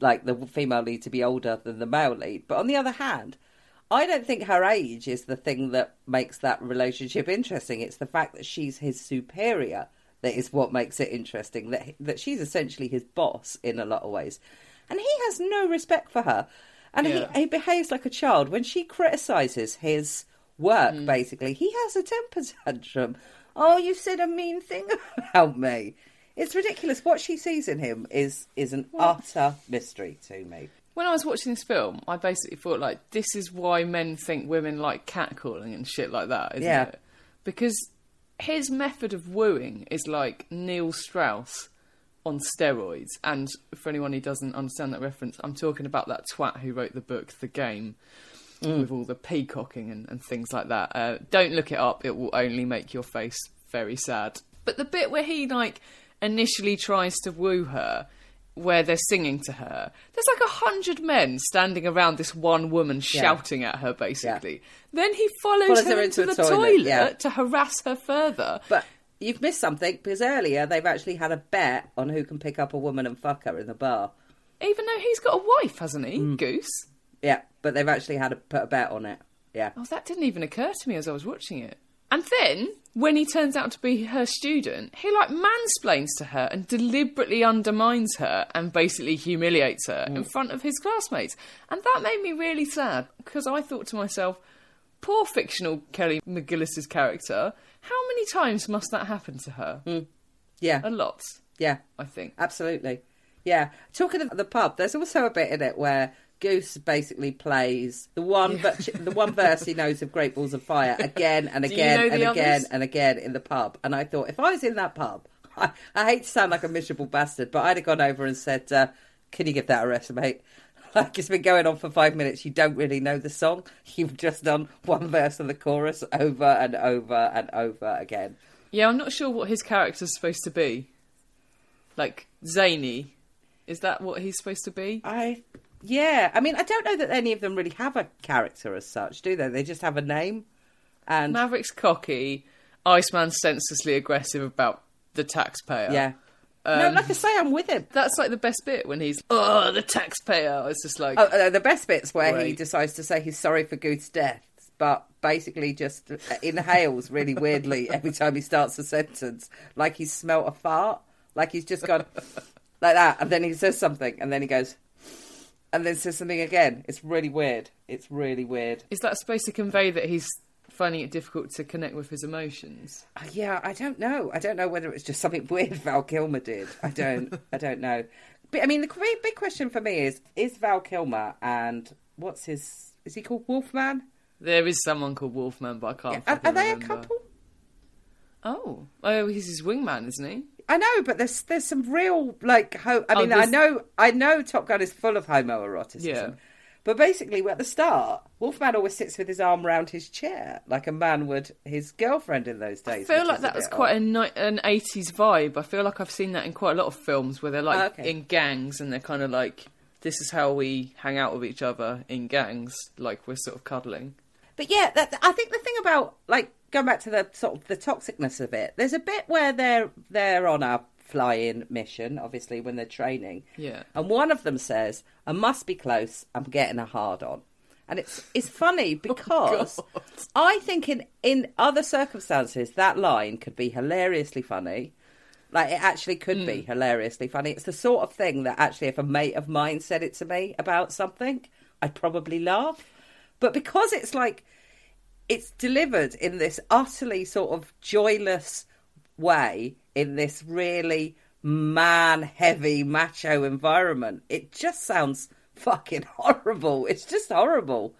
[SPEAKER 1] like the female lead to be older than the male lead. But on the other hand. I don't think her age is the thing that makes that relationship interesting. It's the fact that she's his superior that is what makes it interesting. That that she's essentially his boss in a lot of ways, and he has no respect for her, and
[SPEAKER 2] Yeah.
[SPEAKER 1] he, he behaves like a child when she criticizes his work.
[SPEAKER 2] Hmm.
[SPEAKER 1] Basically, he has a temper tantrum. Oh, you said a mean thing about me. It's ridiculous. What she sees in him is is an utter mystery to me.
[SPEAKER 2] When I was watching this film, I basically thought like, this is why men think women like catcalling and shit like that, isn't
[SPEAKER 1] Yeah.
[SPEAKER 2] it? Because his method of wooing is like Neil Strauss on steroids. And for anyone who doesn't understand that reference, I'm talking about that twat who wrote the book The Game. With all the peacocking and, and things like that. Uh, don't look it up, it will only make your face very sad. But the bit where he, like, initially tries to woo her, where they're singing to her, there's like a hundred men standing around this one woman shouting at her, basically. Then he follows,
[SPEAKER 1] Follows
[SPEAKER 2] her,
[SPEAKER 1] her
[SPEAKER 2] into,
[SPEAKER 1] into
[SPEAKER 2] the
[SPEAKER 1] toilet,
[SPEAKER 2] toilet,
[SPEAKER 1] yeah.
[SPEAKER 2] to harass her further.
[SPEAKER 1] But you've missed something because earlier they've actually had a bet on who can pick up a woman and fuck her in the bar.
[SPEAKER 2] Even though he's got a wife, hasn't he,
[SPEAKER 1] Mm.
[SPEAKER 2] Goose?
[SPEAKER 1] Yeah, but they've actually had to put a bet on it. Yeah.
[SPEAKER 2] Oh, that didn't even occur to me as I was watching it. And then, when he turns out to be her student, he like mansplains to her and deliberately undermines her and basically humiliates her in front of his classmates. And that made me really sad because I thought to myself, poor fictional Kelly McGillis's character. How many times must that happen to her?
[SPEAKER 1] Yeah,
[SPEAKER 2] A lot,
[SPEAKER 1] yeah,
[SPEAKER 2] I think.
[SPEAKER 1] absolutely. Yeah. Talking of the pub, there's also a bit in it where Goose basically plays the one but the one verse he knows of Great Balls of Fire again and
[SPEAKER 2] Do you
[SPEAKER 1] again
[SPEAKER 2] know
[SPEAKER 1] and again
[SPEAKER 2] others?
[SPEAKER 1] and again in the pub. And I thought if I was in that pub, I, I hate to sound like a miserable bastard, but I'd have gone over and said, uh, "Can you give that a rest, mate?" Like it's been going on for five minutes. You don't really know the song. You've just done one verse of the chorus over and over and over again.
[SPEAKER 2] Yeah, I'm not sure what his character's supposed to be. Like zany, is that what he's supposed to be?
[SPEAKER 1] I yeah, I mean, I don't know that any of them really have a character as such, do they? They just have a name. And
[SPEAKER 2] Maverick's cocky, Iceman's senselessly aggressive about the taxpayer.
[SPEAKER 1] yeah, no,
[SPEAKER 2] Um,
[SPEAKER 1] like I say, I'm with him.
[SPEAKER 2] That's like the best bit when he's, oh, the taxpayer. It's just like,
[SPEAKER 1] Oh, uh, the best bit's where he decides to say he's sorry for Goose death, but basically just uh, inhales really weirdly every time he starts a sentence, like he's smelt a fart, like he's just gone like that, and then he says something, and then he goes, and then says something again. It's really weird. It's really weird.
[SPEAKER 2] is that supposed to convey that he's finding it difficult to connect with his emotions?
[SPEAKER 1] Uh, Yeah, I don't know. I don't know whether it's just something weird Val Kilmer did. I don't. I don't know. But I mean, the big, big question for me is: Is Val Kilmer and what's his? Is he called Wolfman?
[SPEAKER 2] There is someone called Wolfman, but I can't.
[SPEAKER 1] Are, are they a couple?
[SPEAKER 2] Oh, oh, he's his wingman, isn't he?
[SPEAKER 1] I know, but there's there's some real like. Ho- I
[SPEAKER 2] Oh,
[SPEAKER 1] mean, I know I know Top Gun is full of homoeroticism.
[SPEAKER 2] Yeah.
[SPEAKER 1] But basically, at the start, Wolfman always sits with his arm around his chair, like a man would his girlfriend in those days.
[SPEAKER 2] I feel like that was quite
[SPEAKER 1] odd.
[SPEAKER 2] a an eighties vibe. I feel like I've seen that in quite a lot of films where they're like
[SPEAKER 1] Oh, okay.
[SPEAKER 2] in gangs and they're kind of like, this is how we hang out with each other in gangs, like we're sort of cuddling.
[SPEAKER 1] But yeah, that, I think the thing about like going back to the sort of the toxicness of it, there's a bit where they're they're on a fly-in mission, obviously when they're training,
[SPEAKER 2] Yeah.
[SPEAKER 1] and one of them says, "I must be close. I'm getting a hard on." And it's it's funny oh, because I think in in other circumstances that line could be hilariously funny. Like it actually could be hmm. hilariously funny. It's the sort of thing that actually if a mate of mine said it to me about something, I'd probably laugh. But because it's like it's delivered in this utterly sort of joyless way in this really man heavy macho environment. It just sounds fucking horrible. It's just horrible.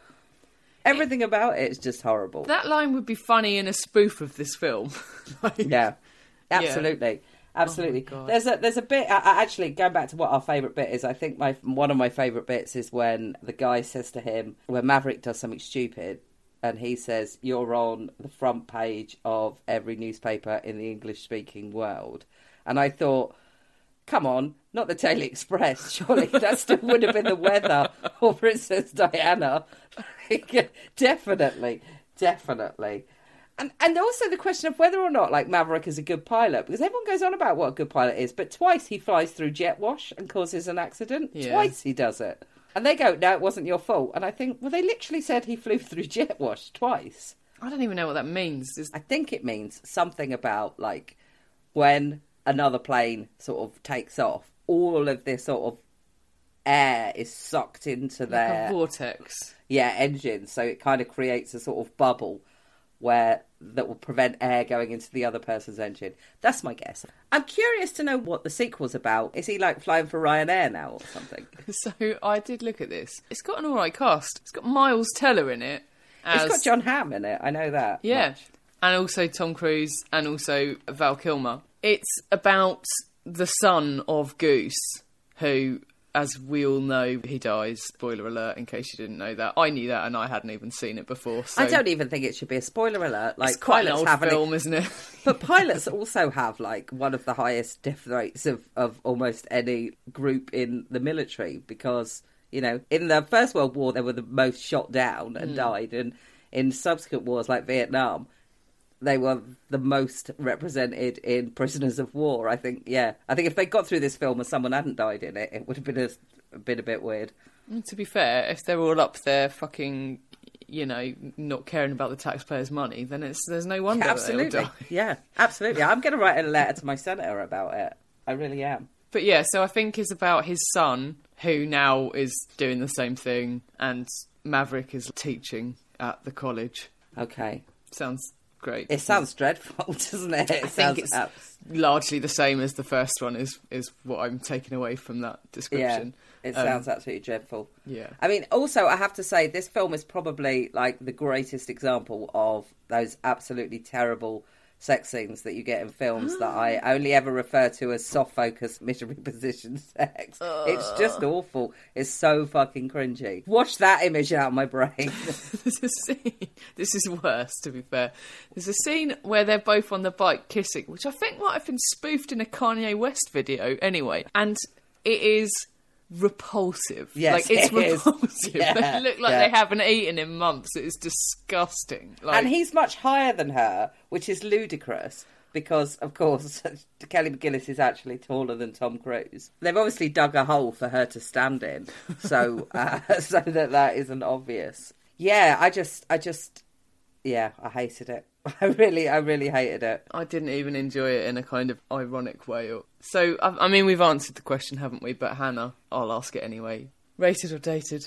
[SPEAKER 1] Everything about it is just horrible.
[SPEAKER 2] That line would be funny in a spoof of this film. Like-
[SPEAKER 1] yeah. Absolutely. absolutely.
[SPEAKER 2] Oh God.
[SPEAKER 1] there's a there's a bit I, I actually going back to what our favorite bit is i think my one of my favorite bits is when the guy says to him when maverick does something stupid and he says you're on the front page of every newspaper in the english speaking world. And i thought come on not the daily express surely. That still would have been the weather or princess diana. Definitely definitely. And and also the question of whether or not like Maverick is a good pilot because everyone goes on about what a good pilot is, but twice he flies through jet wash and causes an accident.
[SPEAKER 2] Yeah.
[SPEAKER 1] Twice he does it, and they go, "No, it wasn't your fault." And I think, well, they literally said he flew through jet wash twice.
[SPEAKER 2] I don't even know what that means. Is
[SPEAKER 1] I think it means something about like when another plane sort of takes off, all of this sort of air is sucked into
[SPEAKER 2] like
[SPEAKER 1] their
[SPEAKER 2] vortex.
[SPEAKER 1] yeah engine so it kind of creates a sort of bubble where that will prevent air going into the other person's engine that's my guess i'm curious to know what the sequel's about is he like flying for ryanair now or something
[SPEAKER 2] So I did look at this. It's got an alright cast. It's got Miles Teller in it.
[SPEAKER 1] It's got john hamm in it i know that
[SPEAKER 2] Yeah.
[SPEAKER 1] much.
[SPEAKER 2] And also Tom Cruise and also Val Kilmer. It's about the son of Goose, who, as we all know, he dies. Spoiler alert, in case you didn't know that. I knew that and I hadn't even seen it before. So
[SPEAKER 1] i don't even think it should be a spoiler alert like
[SPEAKER 2] It's quite an old
[SPEAKER 1] have an-
[SPEAKER 2] film, isn't it?
[SPEAKER 1] but pilots also have like one of the highest death rates of, of almost any group in the military because you know in the first world war they were the most shot down and hmm. died and in subsequent wars like vietnam they were the most represented in prisoners of war i think yeah i think if they got through this film and someone hadn't died in it it would have been a, been a bit weird mm,
[SPEAKER 2] to be fair, if they're all up there fucking, you know, not caring about the taxpayers' money, then it's there's no wonder that they all
[SPEAKER 1] absolutely
[SPEAKER 2] die.
[SPEAKER 1] yeah absolutely i'm going to write a letter to my senator about it i really am
[SPEAKER 2] But yeah, so I think it's about his son who now is doing the same thing, and Maverick is teaching at the college.
[SPEAKER 1] Okay.
[SPEAKER 2] Sounds great.
[SPEAKER 1] It sounds dreadful, doesn't it? It
[SPEAKER 2] I
[SPEAKER 1] sounds
[SPEAKER 2] think it's
[SPEAKER 1] abs-
[SPEAKER 2] largely the same as the first one. Is is what I'm taking away from that
[SPEAKER 1] yeah.
[SPEAKER 2] description.
[SPEAKER 1] It
[SPEAKER 2] Um,
[SPEAKER 1] sounds absolutely dreadful.
[SPEAKER 2] Yeah.
[SPEAKER 1] I mean, also, I have to say, this film is probably like the greatest example of those absolutely terrible sex scenes that you get in films that I ah. only ever refer to as soft focus missionary position sex. It's just awful. It's so fucking cringy. Wash that image out of my brain.
[SPEAKER 2] There's a scene. This is worse, to be fair. There's a scene where they're both on the bike kissing, which I think might have been spoofed in a Kanye West video anyway, and it is repulsive.
[SPEAKER 1] Yes,
[SPEAKER 2] like it's
[SPEAKER 1] it is.
[SPEAKER 2] repulsive.
[SPEAKER 1] Yeah,
[SPEAKER 2] they look like
[SPEAKER 1] yeah.
[SPEAKER 2] they haven't eaten in months. It is disgusting. Like,
[SPEAKER 1] and he's much higher than her, which is ludicrous. Because of course Kelly McGillis is actually taller than Tom Cruise. They've obviously dug a hole for her to stand in, so uh, so that that isn't obvious. Yeah, I just, I just, yeah, I hated it. I really, I really hated it.
[SPEAKER 2] I didn't even enjoy it in a kind of ironic way. So, I, I mean, we've answered the question, haven't we? But Hannah, I'll ask it anyway. Rated or dated?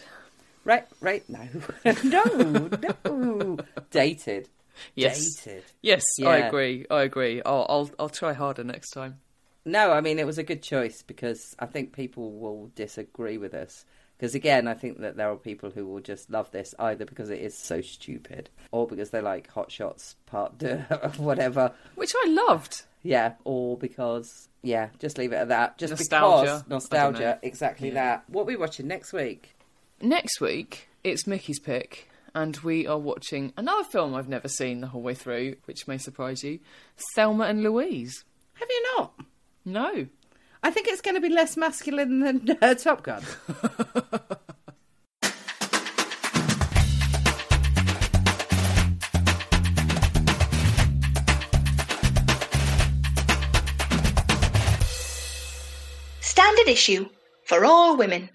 [SPEAKER 1] Right, right, no, no, no, dated.
[SPEAKER 2] Yes.
[SPEAKER 1] Dated.
[SPEAKER 2] Yes, I
[SPEAKER 1] Yeah.
[SPEAKER 2] agree. I agree. I'll, I'll I'll try harder next time.
[SPEAKER 1] No, I mean it was a good choice because I think people will disagree with us. Because again, I think that there are people who will just love this either because it is so stupid, or because they like Hot Shots Part Two, or whatever.
[SPEAKER 2] Which I loved.
[SPEAKER 1] Yeah, or because yeah, just leave it at that. Just
[SPEAKER 2] Nostalgia.
[SPEAKER 1] because
[SPEAKER 2] I don't know.
[SPEAKER 1] nostalgia, exactly
[SPEAKER 2] Yeah.
[SPEAKER 1] that. What are we watching next week?
[SPEAKER 2] Next week, it's Mickey's pick, and we are watching another film I've never seen the whole way through, which may surprise you Thelma and Louise.
[SPEAKER 1] Have you not?
[SPEAKER 2] No.
[SPEAKER 1] I think it's going to be less masculine than uh, Top Gun.
[SPEAKER 3] Standard issue for all women.